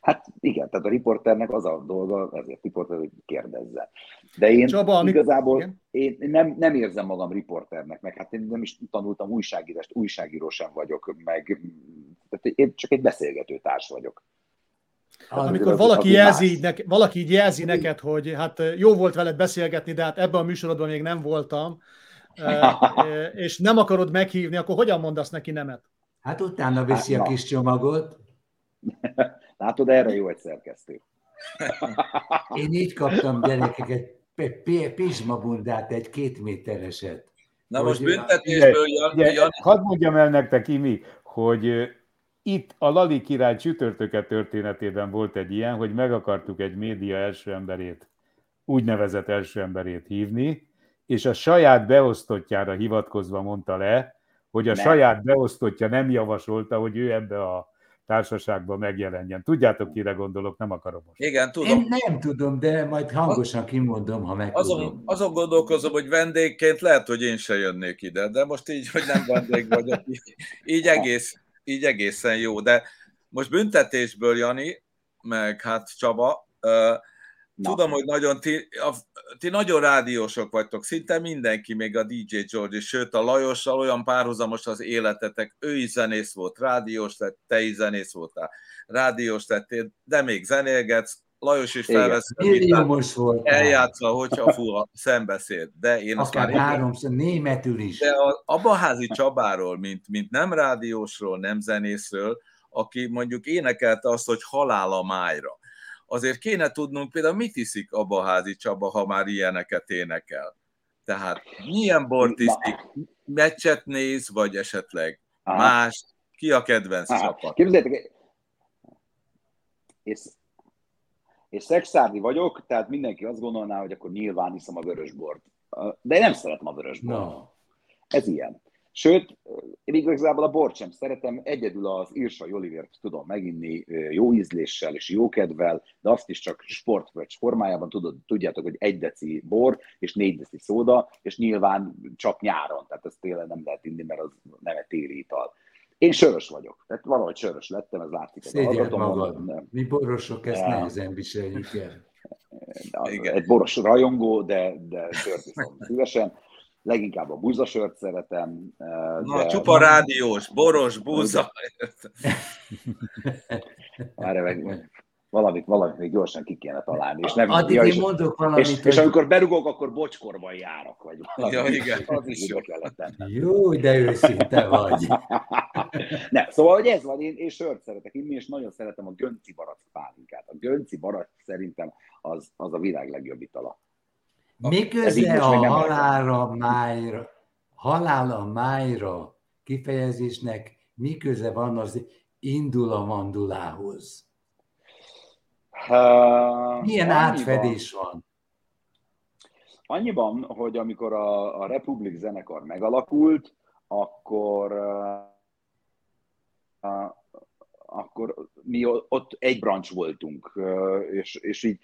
Hát igen, tehát a riporternek az a dolga, ezért riporter, hogy kérdezze. De én Csaba, igazából igen. én nem, nem érzem magam riporternek, meg hát én nem is tanultam újságírást, újságíró sem vagyok, meg tehát én csak egy beszélgető társ vagyok. Az- Amikor az- valaki az jelzi, így neke, valaki így jelzi neked, hogy hát jó volt veled beszélgetni, de hát ebben a műsorodban még nem voltam, [laughs] és nem akarod meghívni, akkor hogyan mondasz neki nemet? Hát utána viszi Hát, a na. kis csomagot. [laughs] Látod, erre jó egy szerkesztő. [laughs] Én így kaptam gyerekek egy p- p- pizsmabundát, egy két métereset. Na most büntetésből, Jan, hadd mondjam el nektek, Imi, hogy itt a Lali király csütörtöke történetében volt egy ilyen, hogy meg akartuk egy média első emberét, úgynevezett első emberét hívni, és a saját beosztottjára hivatkozva mondta le, hogy a Nem. saját beosztottja nem javasolta, hogy ő ebbe a társaságba megjelenjen. Tudjátok, kire gondolok, nem akarom most. igen, tudom. Én nem tudom, de majd hangosan kimondom, ha Azon, megtudom. azon gondolkozom, hogy vendégként lehet, hogy én se jönnék ide, de most így, hogy nem vendég vagyok, így, így, egész, így egészen jó. De most büntetésből, Jani, meg hát Csaba, Na. tudom, hogy nagyon ti, a, ti nagyon rádiósok vagytok, szinte mindenki, még a DJ George is, sőt a Lajossal olyan párhuzamos az életetek, ő is zenész volt, rádiós lett, te is zenész voltál, rádiós lettél, de még zenélgetsz, Lajos is felvesz a volt. eljátsza, hogyha fú, a szembeszéd. De én azt Akár már háromszor, németül is. de a Abaházi Csabáról, mint, mint nem rádiósról, nem zenészről, aki mondjuk énekelte azt, hogy halál a májra. Azért kéne tudnunk például, mit iszik Abaházi Csaba, ha már ilyeneket énekel. Tehát milyen bort iszik, meccset néz, vagy esetleg Aha. más, ki a kedvenc Aha. csapat? Képzeljétek, és és szexárdi vagyok, tehát mindenki azt gondolná, hogy akkor nyilván iszom a vörösbort. De én nem szeretem a vörösbort. No. Ez ilyen. Sőt, én igazából a bort sem szeretem, egyedül az Irsa Olivért tudom meginni jó ízléssel és jó kedvel, de azt is csak sportvöcs formájában tudod, tudjátok, hogy egy deci bor és négy deci szóda, és nyilván csak nyáron, tehát ezt tényleg nem lehet inni, mert az nem egy téli ital. Én sörös vagyok, tehát valahogy sörös lettem, ez látszik. Szégyed magad. Nem. Mi borosok ezt ja. nehezen viseljük el. [laughs] Igen. Egy boros rajongó, de, de sört iszom [laughs] szívesen leginkább a búzasört szeretem. Na, de... csupa rádiós, boros, búza. [laughs] Várj, meg, valamit, valamit még gyorsan ki kéne találni. És nem, Addig ja, én mondok valamit. És, hogy... és amikor berugok, akkor bocskorban járok, vagy valami. Ja, igen. Az is jó Jó, de őszinte vagy. [laughs] ne, szóval, hogy ez van, én, én sört szeretek inni, és nagyon szeretem a Gönci barack pálinkát. A Gönci barack szerintem az, az a világ legjobb itala. Mi köze a halára májra, halála májra kifejezésnek mi köze van az indulamandulához? Uh, Milyen annyiban, átfedés van? Annyiban, hogy amikor a, a Republic zenekar megalakult, akkor uh, akkor mi ott egy brancs voltunk, és, és így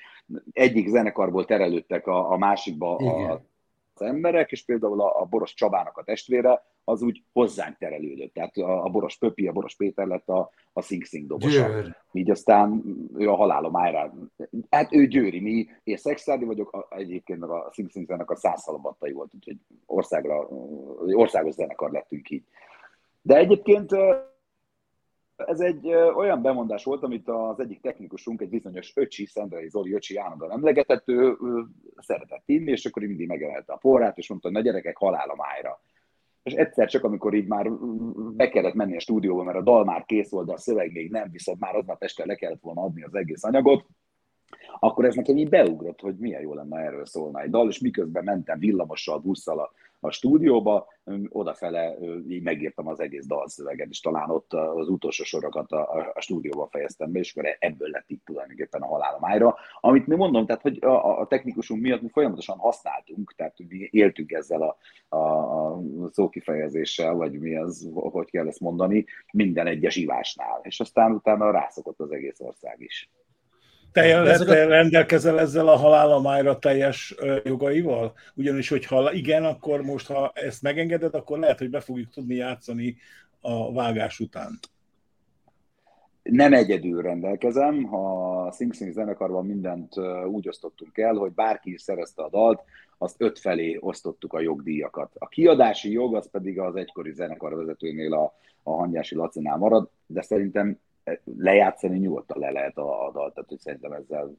egyik zenekarból terelődtek a, a másikba a, az emberek, és például a, a Boros Csabának a testvére, az úgy hozzánk terelődött. Tehát a, a Boros Pöpi, a Boros Péter lett a, a Sing Sing dobosa. Győr. Így aztán ő a halálom ájrá. Hát ő Győri, mi, én Szexádi vagyok, a, egyébként a Sing Sing zenekar száz halabattai volt, úgyhogy országra, országos zenekar lettünk így. De egyébként ez egy olyan bemondás volt, amit az egyik technikusunk, egy bizonyos Öcsi, Szendrei Zoli Öcsi állandóan emlegetett, ő, ő szeretett inni, és akkor mindig megemelte a porrát, és mondta, hogy na gyerekek, halál a májra. És egyszer csak, amikor így már be kellett menni a stúdióba, mert a dal már kész volt, de a szöveg még nem, viszont már aznap este le kellett volna adni az egész anyagot, akkor ez nekem így beugrott, hogy milyen jó lenne erről szólna egy dal, és miközben mentem villamossal, busszal a, a stúdióba, odafele így megírtam az egész dalszöveget, és talán ott az utolsó sorokat a, a stúdióban fejeztem be, és akkor ebből lett itt tulajdonképpen a halálomájra. Amit mi mondom, tehát hogy a, a technikusunk miatt mi folyamatosan használtunk, tehát mi éltünk ezzel a, a, a szókifejezéssel, vagy mi az, hogy kell ezt mondani, minden egyes ivásnál. És aztán utána rászokott az egész ország is. Te, te rendelkezel ezzel a halálomájra teljes jogaival? Ugyanis, hogyha igen, akkor most, ha ezt megengeded, akkor lehet, hogy be fogjuk tudni játszani a vágás után. Nem egyedül rendelkezem, ha Sing Sing zenekarban mindent úgy osztottunk el, hogy bárki is szerezte a dalt, azt öt felé osztottuk a jogdíjakat. A kiadási jog az pedig az egykori zenekarvezetőnél a, a Hangyási Lacinál marad, de szerintem lejátszani nyugodtan le lehet a, a dalt, tehát hogy szerintem ezzel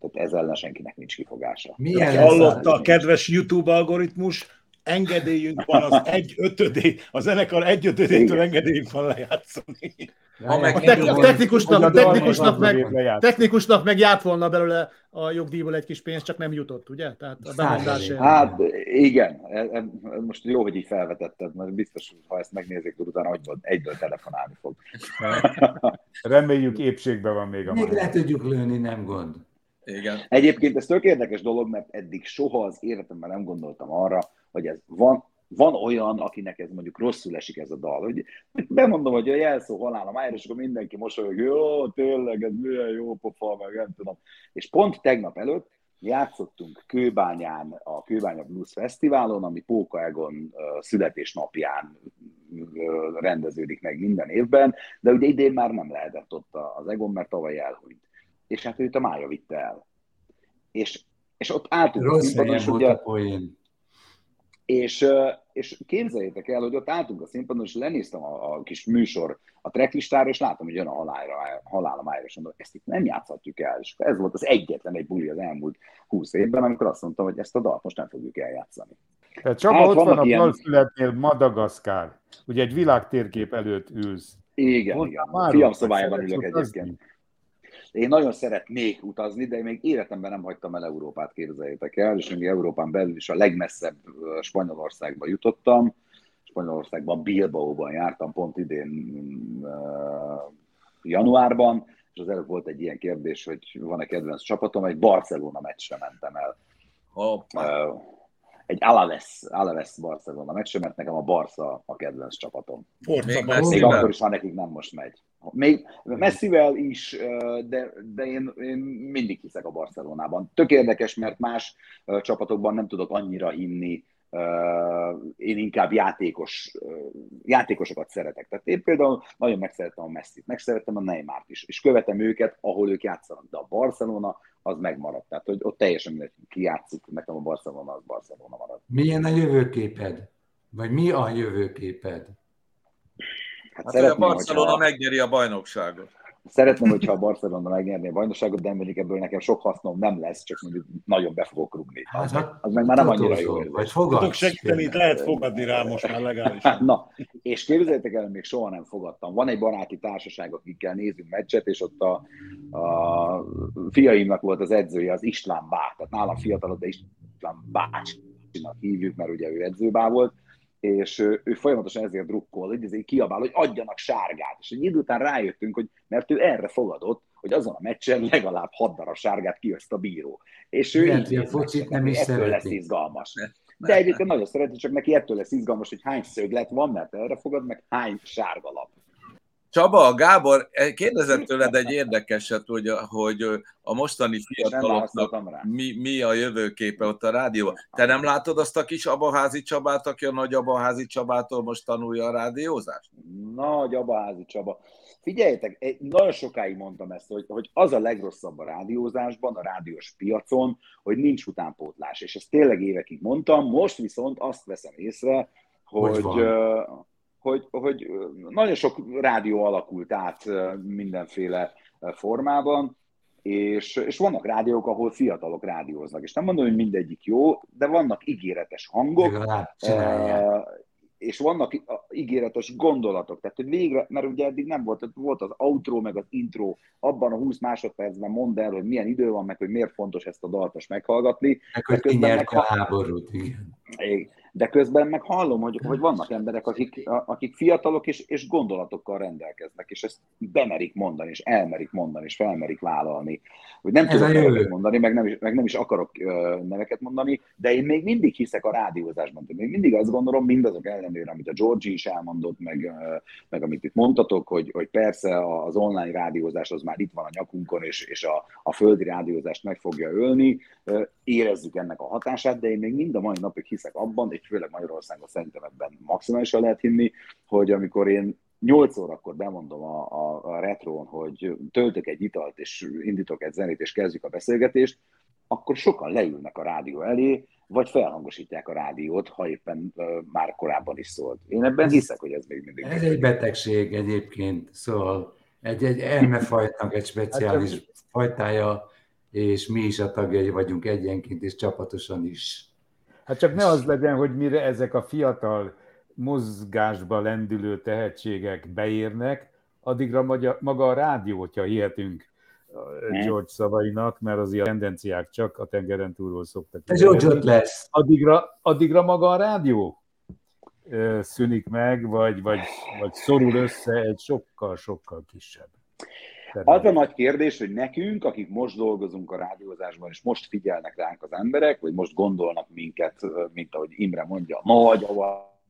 tehát ezzel senkinek nincs kifogása. Milyen hallotta a kedves YouTube algoritmus, engedélyünk van az egy ötödé, a zenekar egy ötödétől engedélyünk van lejátszani. A, a, te- a technikusnak, a technikusnak, meg, technikusnak meg járt volna belőle a jogdíjból egy kis pénz, csak nem jutott, ugye? Tehát a bemondás Hát igen, e, e, most jó, hogy így felvetetted, mert biztos, hogy ha ezt megnézik, utána egyből, egyből telefonálni fog. [laughs] Reméljük épségben van még a Még le tudjuk lőni, nem gond. Igen. Egyébként ez tök érdekes dolog, mert eddig soha az életemben nem gondoltam arra, hogy ez van, van olyan, akinek ez mondjuk rosszul esik ez a dal, hogy bemondom, hogy a jelszó halál a májra, és akkor mindenki mosolyog, jó, tényleg, ez milyen jó pofa, meg nem tudom. És pont tegnap előtt játszottunk Kőbányán, a Kőbánya Blues Fesztiválon, ami Póka Egon születésnapján rendeződik meg minden évben, de ugye idén már nem lehetett ott az Egon, mert tavaly elhunyt. És hát őt a mája vitte el. És, és ott álltunk Rossz és ugye, a poén. És, és képzeljétek el, hogy ott álltunk a színpadon, és lenéztem a, a kis műsor a tracklistára, és látom, hogy jön a halálra, halál a májra, és mondom, ezt itt nem játszhatjuk el. És ez volt az egyetlen egy buli az elmúlt húsz évben, amikor azt mondtam, hogy ezt a dalt most nem fogjuk eljátszani. Tehát Csaba, hát, ott van a ilyen... születnél Madagaszkár. Ugye egy világtérkép előtt ülsz. Igen, Ott igen. Fiam szobájában ülök egyébként. Én nagyon szeretnék utazni, de én még életemben nem hagytam el Európát, képzeljétek el, és még Európán belül is a legmesszebb Spanyolországba jutottam. Spanyolországban, Bilbaóban jártam pont idén uh, januárban, az előbb volt egy ilyen kérdés, hogy van-e kedvenc csapatom, egy Barcelona meccsre mentem el. Hoppá. Uh, egy Alaves, Alaves Barcelona meccsre, mert nekem a Barca a kedvenc csapatom. Forza Még. Még akkor is, ha nekik nem most megy. Még messzivel is, de, de én, én mindig hiszek a Barcelonában. Tök érdekes, mert más csapatokban nem tudok annyira hinni. Én inkább játékos, játékosokat szeretek. Tehát én például nagyon megszerettem a Messi-t, megszerettem a Neymart is, és követem őket, ahol ők játszanak. De a Barcelona az megmaradt. Tehát, hogy ott teljesen mindegy, ki játszik, nekem a Barcelona az Barcelona marad. Milyen a jövőképed? Vagy mi a jövőképed? Hát, Hát, a Barcelona hogyha- megnyeri a bajnokságot. Szeretném, hogyha a Barcelona megnyerné a bajnokságot, de mondjuk ebből nekem sok hasznom nem lesz, csak mondjuk nagyon be fogok rugni. Az, meg, az meg már nem annyira jó Vagy érzés. Tudok fogadsz? segíteni, itt lehet fogadni rá most már legálisan. Na, és képzeljétek el, még soha nem fogadtam. Van egy baráti társaság, akikkel nézünk meccset, és ott a, a fiaimnak volt az edzője, az István Bá, tehát nálam fiatalabb, de István bácsinak hívjuk, mert ugye ő edzőbá volt, és ő, ő folyamatosan ezért drukkol, hogy ezért kiabál, hogy adjanak sárgát. És egy idő után rájöttünk, hogy mert ő erre fogadott, hogy azon a meccsen legalább hat darab sárgát kioszt a bíró. És ő Lehet, így a focit nem is ettől lesz izgalmas. De egyébként nagyon szereti, csak neki ettől lesz izgalmas, hogy hány szöglet van, mert erre fogad, meg hány sárga lap. Csaba, Gábor, kérdezett tőled egy érdekeset, hogy a, hogy a mostani fiataloknak mi, mi a jövőképe ott a rádióban. Te nem látod azt a kis Abaházi Csabát, aki a nagy Abaházi Csabától most tanulja a rádiózást? Nagy Abaházi Csaba. Figyeljetek, nagyon sokáig mondtam ezt, hogy, hogy az a legrosszabb a rádiózásban, a rádiós piacon, hogy nincs utánpótlás. És ezt tényleg évekig mondtam, most viszont azt veszem észre, Hogy hogy, hogy, hogy nagyon sok rádió alakult át mindenféle formában, és, és vannak rádiók, ahol fiatalok rádióznak. És nem mondom, hogy mindegyik jó, de vannak ígéretes hangok, és vannak ígéretes gondolatok, tehát hogy végre, mert ugye eddig nem volt, volt az outro, meg az intro, abban a 20 másodpercben mondd el, hogy milyen idő van, meg hogy miért fontos ezt a dalt most meghallgatni, Meg hogy ki nyerte a háborút. Igen. De közben meg hallom, hogy, hogy vannak emberek, akik, akik fiatalok és, és gondolatokkal rendelkeznek, és ezt bemerik mondani, és elmerik mondani, és felmerik vállalni. Hogy nem tudok neveket mondani, meg nem, is, meg nem is akarok neveket mondani, de én még mindig hiszek a rádiózásban. Még mindig azt gondolom, mindazok ellenére, amit a Georgi is elmondott, meg, meg amit itt mondtatok, hogy, hogy persze az online rádiózás az már itt van a nyakunkon, és, és a, a földi rádiózást meg fogja ölni, érezzük ennek a hatását, de én még mind a mai napig hiszek abban, és főleg Magyarországon szerintem ebben maximálisan lehet hinni, hogy amikor én 8 órakor bemondom a, a, a retrón, hogy töltök egy italt, és indítok egy zenét, és kezdjük a beszélgetést, akkor sokan leülnek a rádió elé, vagy felhangosítják a rádiót, ha éppen ö, már korábban is szólt. Én ebben hiszek, hogy ez még mindig. Ez egy betegség egyébként, szóval egy, egy elmefajtnak egy speciális fajtája, és mi is a tagjai vagyunk egyenként, és csapatosan is. Hát csak ne az legyen, hogy mire ezek a fiatal mozgásba lendülő tehetségek beérnek, addigra maga, maga a rádió, hogyha hihetünk George szavainak, mert azért a tendenciák csak a tengeren túlról szoktak. Ez George lesz. Addigra, addigra maga a rádió szűnik meg, vagy, vagy, vagy szorul össze egy sokkal-sokkal kisebb. Az a nagy kérdés, hogy nekünk, akik most dolgozunk a rádiózásban, és most figyelnek ránk az emberek, vagy most gondolnak minket, mint ahogy Imre mondja, nagy ava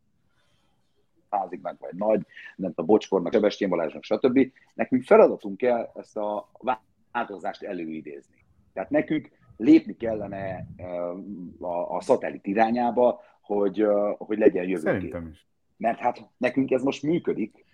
háziknak, vagy nagy, nem tudom, Bocskornak, Sebestyén Balázsnak, stb. Nekünk feladatunk kell ezt a változást előidézni. Tehát nekünk lépni kellene a, a szatellit irányába, hogy, hogy legyen jövőkép. Szerintem is. Mert hát nekünk ez most működik,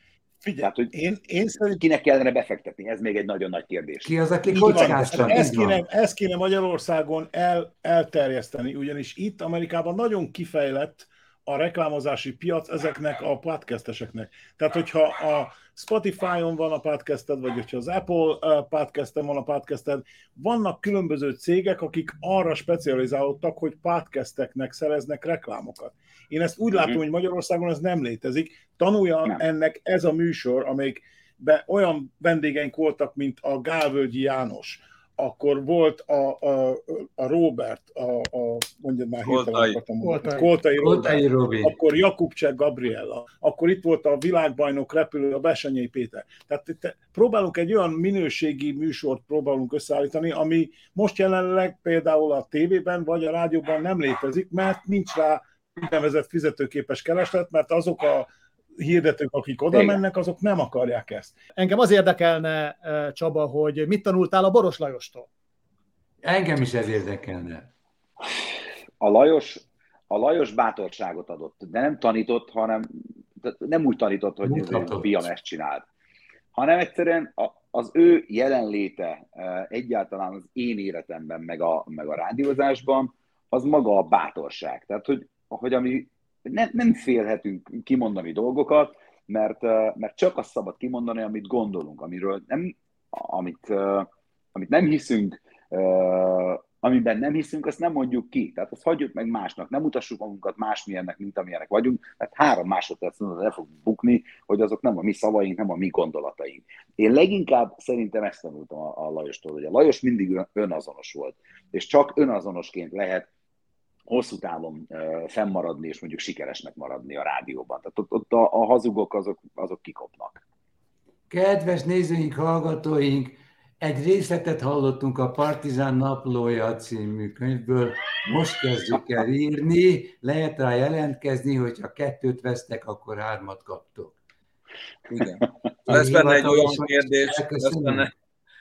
Figyelj, hogy én, én szerintem kinek kellene befektetni? Ez még egy nagyon nagy kérdés. Ki az, aki kockáztat? Ezt, kéne, ezt kéne Magyarországon el, elterjeszteni, ugyanis itt Amerikában nagyon kifejlett a reklámozási piac ezeknek a podcasteseknek. Tehát, hogyha a Spotify-on van a podcasted, vagy hogyha az Apple podcasten van a podcasted, vannak különböző cégek, akik arra specializálódtak, hogy podcasteknek szereznek reklámokat. Én ezt úgy látom, hogy Magyarországon ez nem létezik. Tanulja Nem. ennek ez a műsor, amelyik be olyan vendégeink voltak, mint a Gálvölgyi János, akkor volt a, a, a Robert, a, a mondjad már Koltai. Koltai, Koltai Koltai Robert, Robi. akkor Jakubcsek Gabriella, akkor itt volt a világbajnok repülő, a Besenyei Péter. Tehát itt próbálunk egy olyan minőségi műsort próbálunk összeállítani, ami most jelenleg például a tévében vagy a rádióban nem létezik, mert nincs rá úgynevezett fizetőképes kereslet, mert azok a hirdetők, akik oda Igen. mennek, azok nem akarják ezt. Engem az érdekelne, eh, Csaba, hogy mit tanultál a Boros Lajostól? Engem is ez érdekelne. A Lajos, a Lajos bátorságot adott, de nem tanított, hanem nem úgy tanított, hogy fiam ezt csinált, hanem egyszerűen a, az ő jelenléte eh, egyáltalán az én életemben, meg a, meg a rádiózásban, az maga a bátorság. Tehát, hogy, hogy ami, nem, nem félhetünk kimondani dolgokat, mert, mert csak azt szabad kimondani, amit gondolunk, amiről nem, amit, amit nem hiszünk, amiben nem hiszünk, azt nem mondjuk ki. Tehát azt hagyjuk meg másnak, nem mutassuk magunkat másmilyennek, mint amilyenek vagyunk, mert három másodperc múlva el fog bukni, hogy azok nem a mi szavaink, nem a mi gondolataink. Én leginkább szerintem ezt tanultam a, a Lajostól, hogy a Lajos mindig ön- önazonos volt, és csak önazonosként lehet hosszú távon fennmaradni, és mondjuk sikeresnek maradni a rádióban. Tehát ott, ott a, a hazugok azok, azok kikopnak. Kedves nézőink, hallgatóink, egy részletet hallottunk a Partizán Naplója című könyvből. Most kezdjük el írni, lehet rá jelentkezni, hogyha kettőt vesztek, akkor hármat kaptok. Igen. Lesz benne egy olyan kérdés, lesz benne,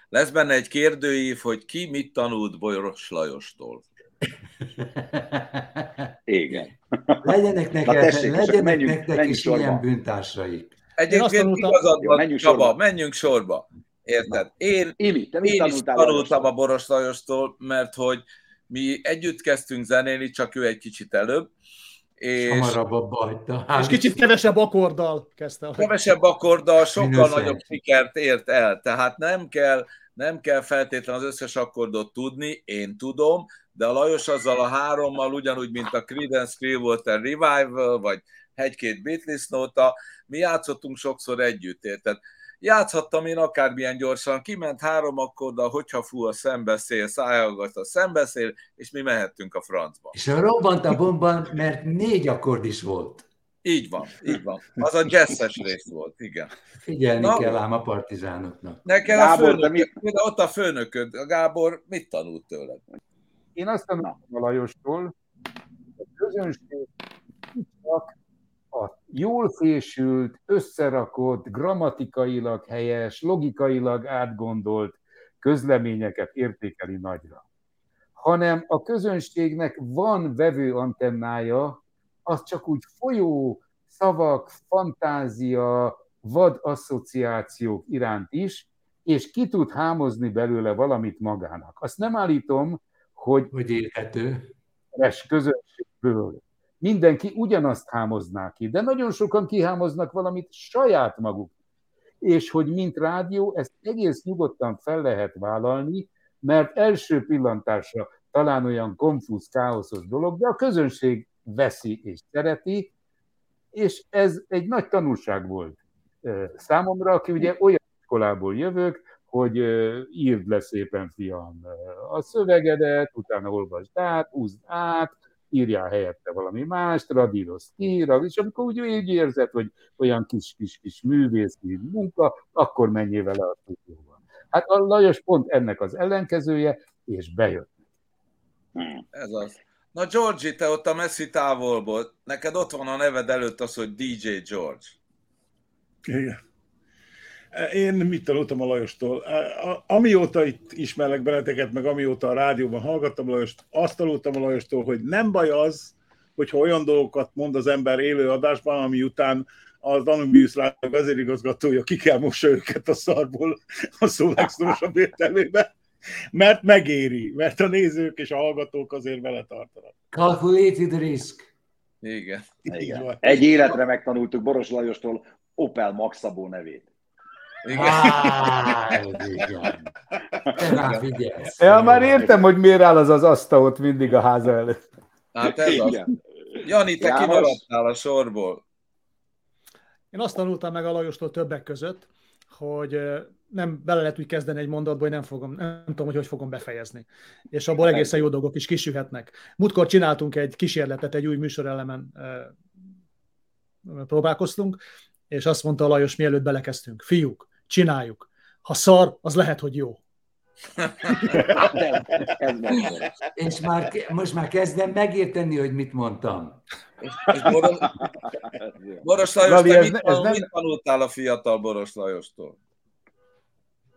lesz benne egy kérdőív, hogy ki mit tanult Boros Lajostól. Igen. legyenek nektek, Na tessék, legyenek menjünk- nektek menjünk is sorba. ilyen bűntársaik. Egyébként tanultam- igazad van, menjünk Csaba, sorba. menjünk sorba. Érted? Én, Imi, te én is tanultam a Boros Lajostól, mert hogy mi együtt kezdtünk zenélni, csak ő egy kicsit előbb, és Hamarabb abba hagyta. És kicsit kevesebb akkorddal kezdte. kevesebb akkorddal sokkal Minusz nagyobb sikert ért el. Tehát nem kell, nem kell feltétlenül az összes akkordot tudni, én tudom, de a Lajos azzal a hárommal, ugyanúgy, mint a Creedence Clearwater Revival, vagy egy-két Beatles nóta, mi játszottunk sokszor együtt, érted? Játszhattam én akármilyen gyorsan, kiment három akkorddal, hogyha fú a szembeszél, szájhallgat a szembeszél, és mi mehettünk a francba. És robbant a bomba, mert négy akkord is volt. Így van, így van. Az a jazzes rész volt, igen. Figyelni Na. kell ám a partizánoknak. Neked Gábor, a de főnököd, mi- ott a főnököd, a Gábor mit tanult tőled? Én azt tanultam a Lajostól, a közönség csak a jól fésült, összerakott, grammatikailag helyes, logikailag átgondolt közleményeket értékeli nagyra. Hanem a közönségnek van vevő antennája, az csak úgy folyó szavak, fantázia, vad asszociációk iránt is, és ki tud hámozni belőle valamit magának. Azt nem állítom, hogy Hogy érthető. közönségből mindenki ugyanazt hámozná ki, de nagyon sokan kihámoznak valamit saját maguk. És hogy mint rádió, ezt egész nyugodtan fel lehet vállalni, mert első pillantásra talán olyan konfúz, káoszos dolog, de a közönség veszi és szereti, és ez egy nagy tanulság volt számomra, aki ugye olyan iskolából jövök, hogy írd le szépen, fiam, a szövegedet, utána olvasd át, húzd át, írjál helyette valami mást, radírozd ki, és amikor úgy, úgy érzed, hogy olyan kis-kis-kis művészi munka, akkor menjél vele a stúdióba. Hát a Lajos pont ennek az ellenkezője, és bejött. Hmm. Ez az. Na Georgi, te ott a messzi távolból, neked ott van a neved előtt az, hogy DJ George. Igen. Én mit tanultam a Lajostól? A- Amióta itt ismerlek benneteket, meg amióta a rádióban hallgattam Lajost, azt tanultam a Lajostól, hogy nem baj az, hogyha olyan dolgokat mond az ember élő adásban, ami után az Danubius Rádió vezérigazgatója ki kell mossa őket a szarból a szó legszorosabb [laughs] értelmében, mert megéri, mert a nézők és a hallgatók azért vele tartanak. Calculated risk. Igen. Igen. Egy életre megtanultuk Boros Lajostól Opel Max Szabó nevét. Igen. Á, ez igen. Te már figyelsz. Ja, már értem, hogy miért áll az az asztal ott mindig a háza előtt. Hát ez az. Igen. Jani, te János? kimaradtál a sorból. Én azt tanultam meg a Lajostól többek között, hogy nem bele lehet úgy kezdeni egy mondatba, hogy nem, fogom, nem tudom, hogy hogy fogom befejezni. És abból egészen jó dolgok is kisühetnek. Múltkor csináltunk egy kísérletet, egy új műsorelemen próbálkoztunk, és azt mondta a Lajos, mielőtt belekezdtünk, fiúk, csináljuk. Ha szar, az lehet, hogy jó. [laughs] és már, most már kezdem megérteni, hogy mit mondtam. És Boros, Boros Lajos, Lali, te ez, mit, ez nem... mit tanultál a fiatal Boros Lajostól?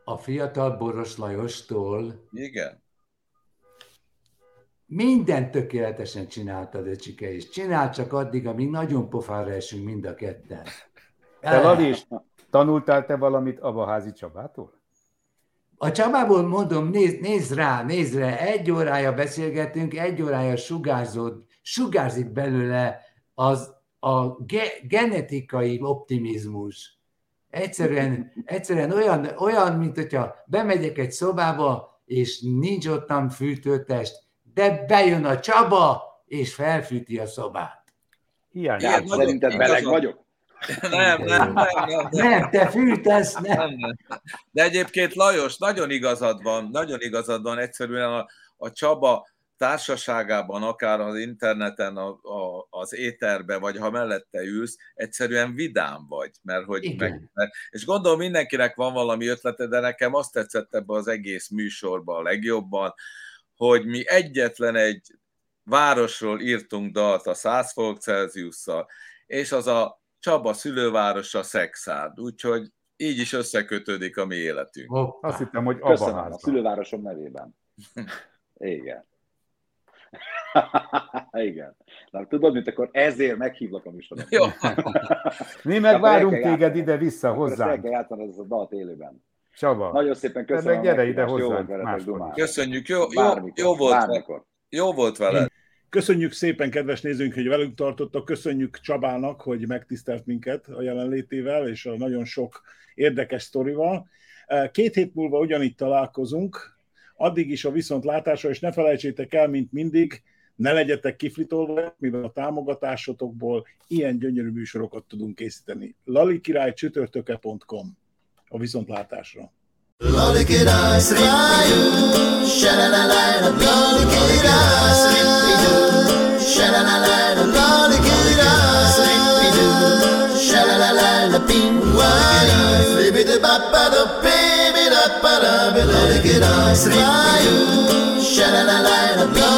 A fiatal Boros Lajostól? Igen. Minden tökéletesen csinálta Öcsike, és csinál csak addig, amíg nagyon pofára esünk mind a ketten. Te Lali, is tanultál te valamit Abaházi Csabától? A Csabából mondom, nézd, nézd rá, nézd rá, egy órája beszélgetünk, egy órája sugárzott, sugárzik belőle az a ge- genetikai optimizmus. Egyszerűen, egyszerűen olyan, olyan, mint hogyha bemegyek egy szobába, és nincs ottan fűtőtest, de bejön a Csaba, és felfűti a szobát. Hiányzik. Szerinted meleg vagyok? Nem, nem, nem, nem. Nem, te fűtesz, nem. nem, nem. De egyébként Lajos, nagyon igazad van, nagyon igazad van, egyszerűen a, a Csaba társaságában, akár az interneten, a, a, az éterbe, vagy ha mellette ülsz, egyszerűen vidám vagy. Mert hogy meg, mert, és gondolom mindenkinek van valami ötlete, de nekem azt tetszett ebbe az egész műsorban a legjobban, hogy mi egyetlen egy városról írtunk dalt a 100 fok Celsiusszal, és az a Csaba szülővárosa Szexárd, úgyhogy így is összekötődik a mi életünk. Hoppá. Azt hittem, hogy Köszönöm a szülővárosom nevében. [laughs] Igen. [laughs] Igen. Na, tudod, mint akkor ezért meghívlak a műsorban. Jó. [laughs] Mi meg várunk téged ide-vissza hozzánk. Akkor kell játszani ez a dalt élőben. Csaba. Nagyon szépen köszönöm. Meg gyere ide hozzánk. Köszönjük, jó, jó, jó, volt, jó volt veled. Köszönjük szépen, kedves nézőink, hogy velünk tartottak. Köszönjük Csabának, hogy megtisztelt minket a jelenlétével és a nagyon sok érdekes sztorival. Két hét múlva ugyanígy találkozunk, addig is a viszontlátásra, és ne felejtsétek el, mint mindig, ne legyetek kiflitolva, mivel a támogatásotokból ilyen gyönyörű műsorokat tudunk készíteni. lalikirálycsütörtöke.com a viszontlátásra. Lodikerai srivayu, shalalalai, lodikerai srivayu, shalalalai, lodikerai srivayu, shalalalai, lapinwayu, libide bapada, pibida pada, lodikerai la la la.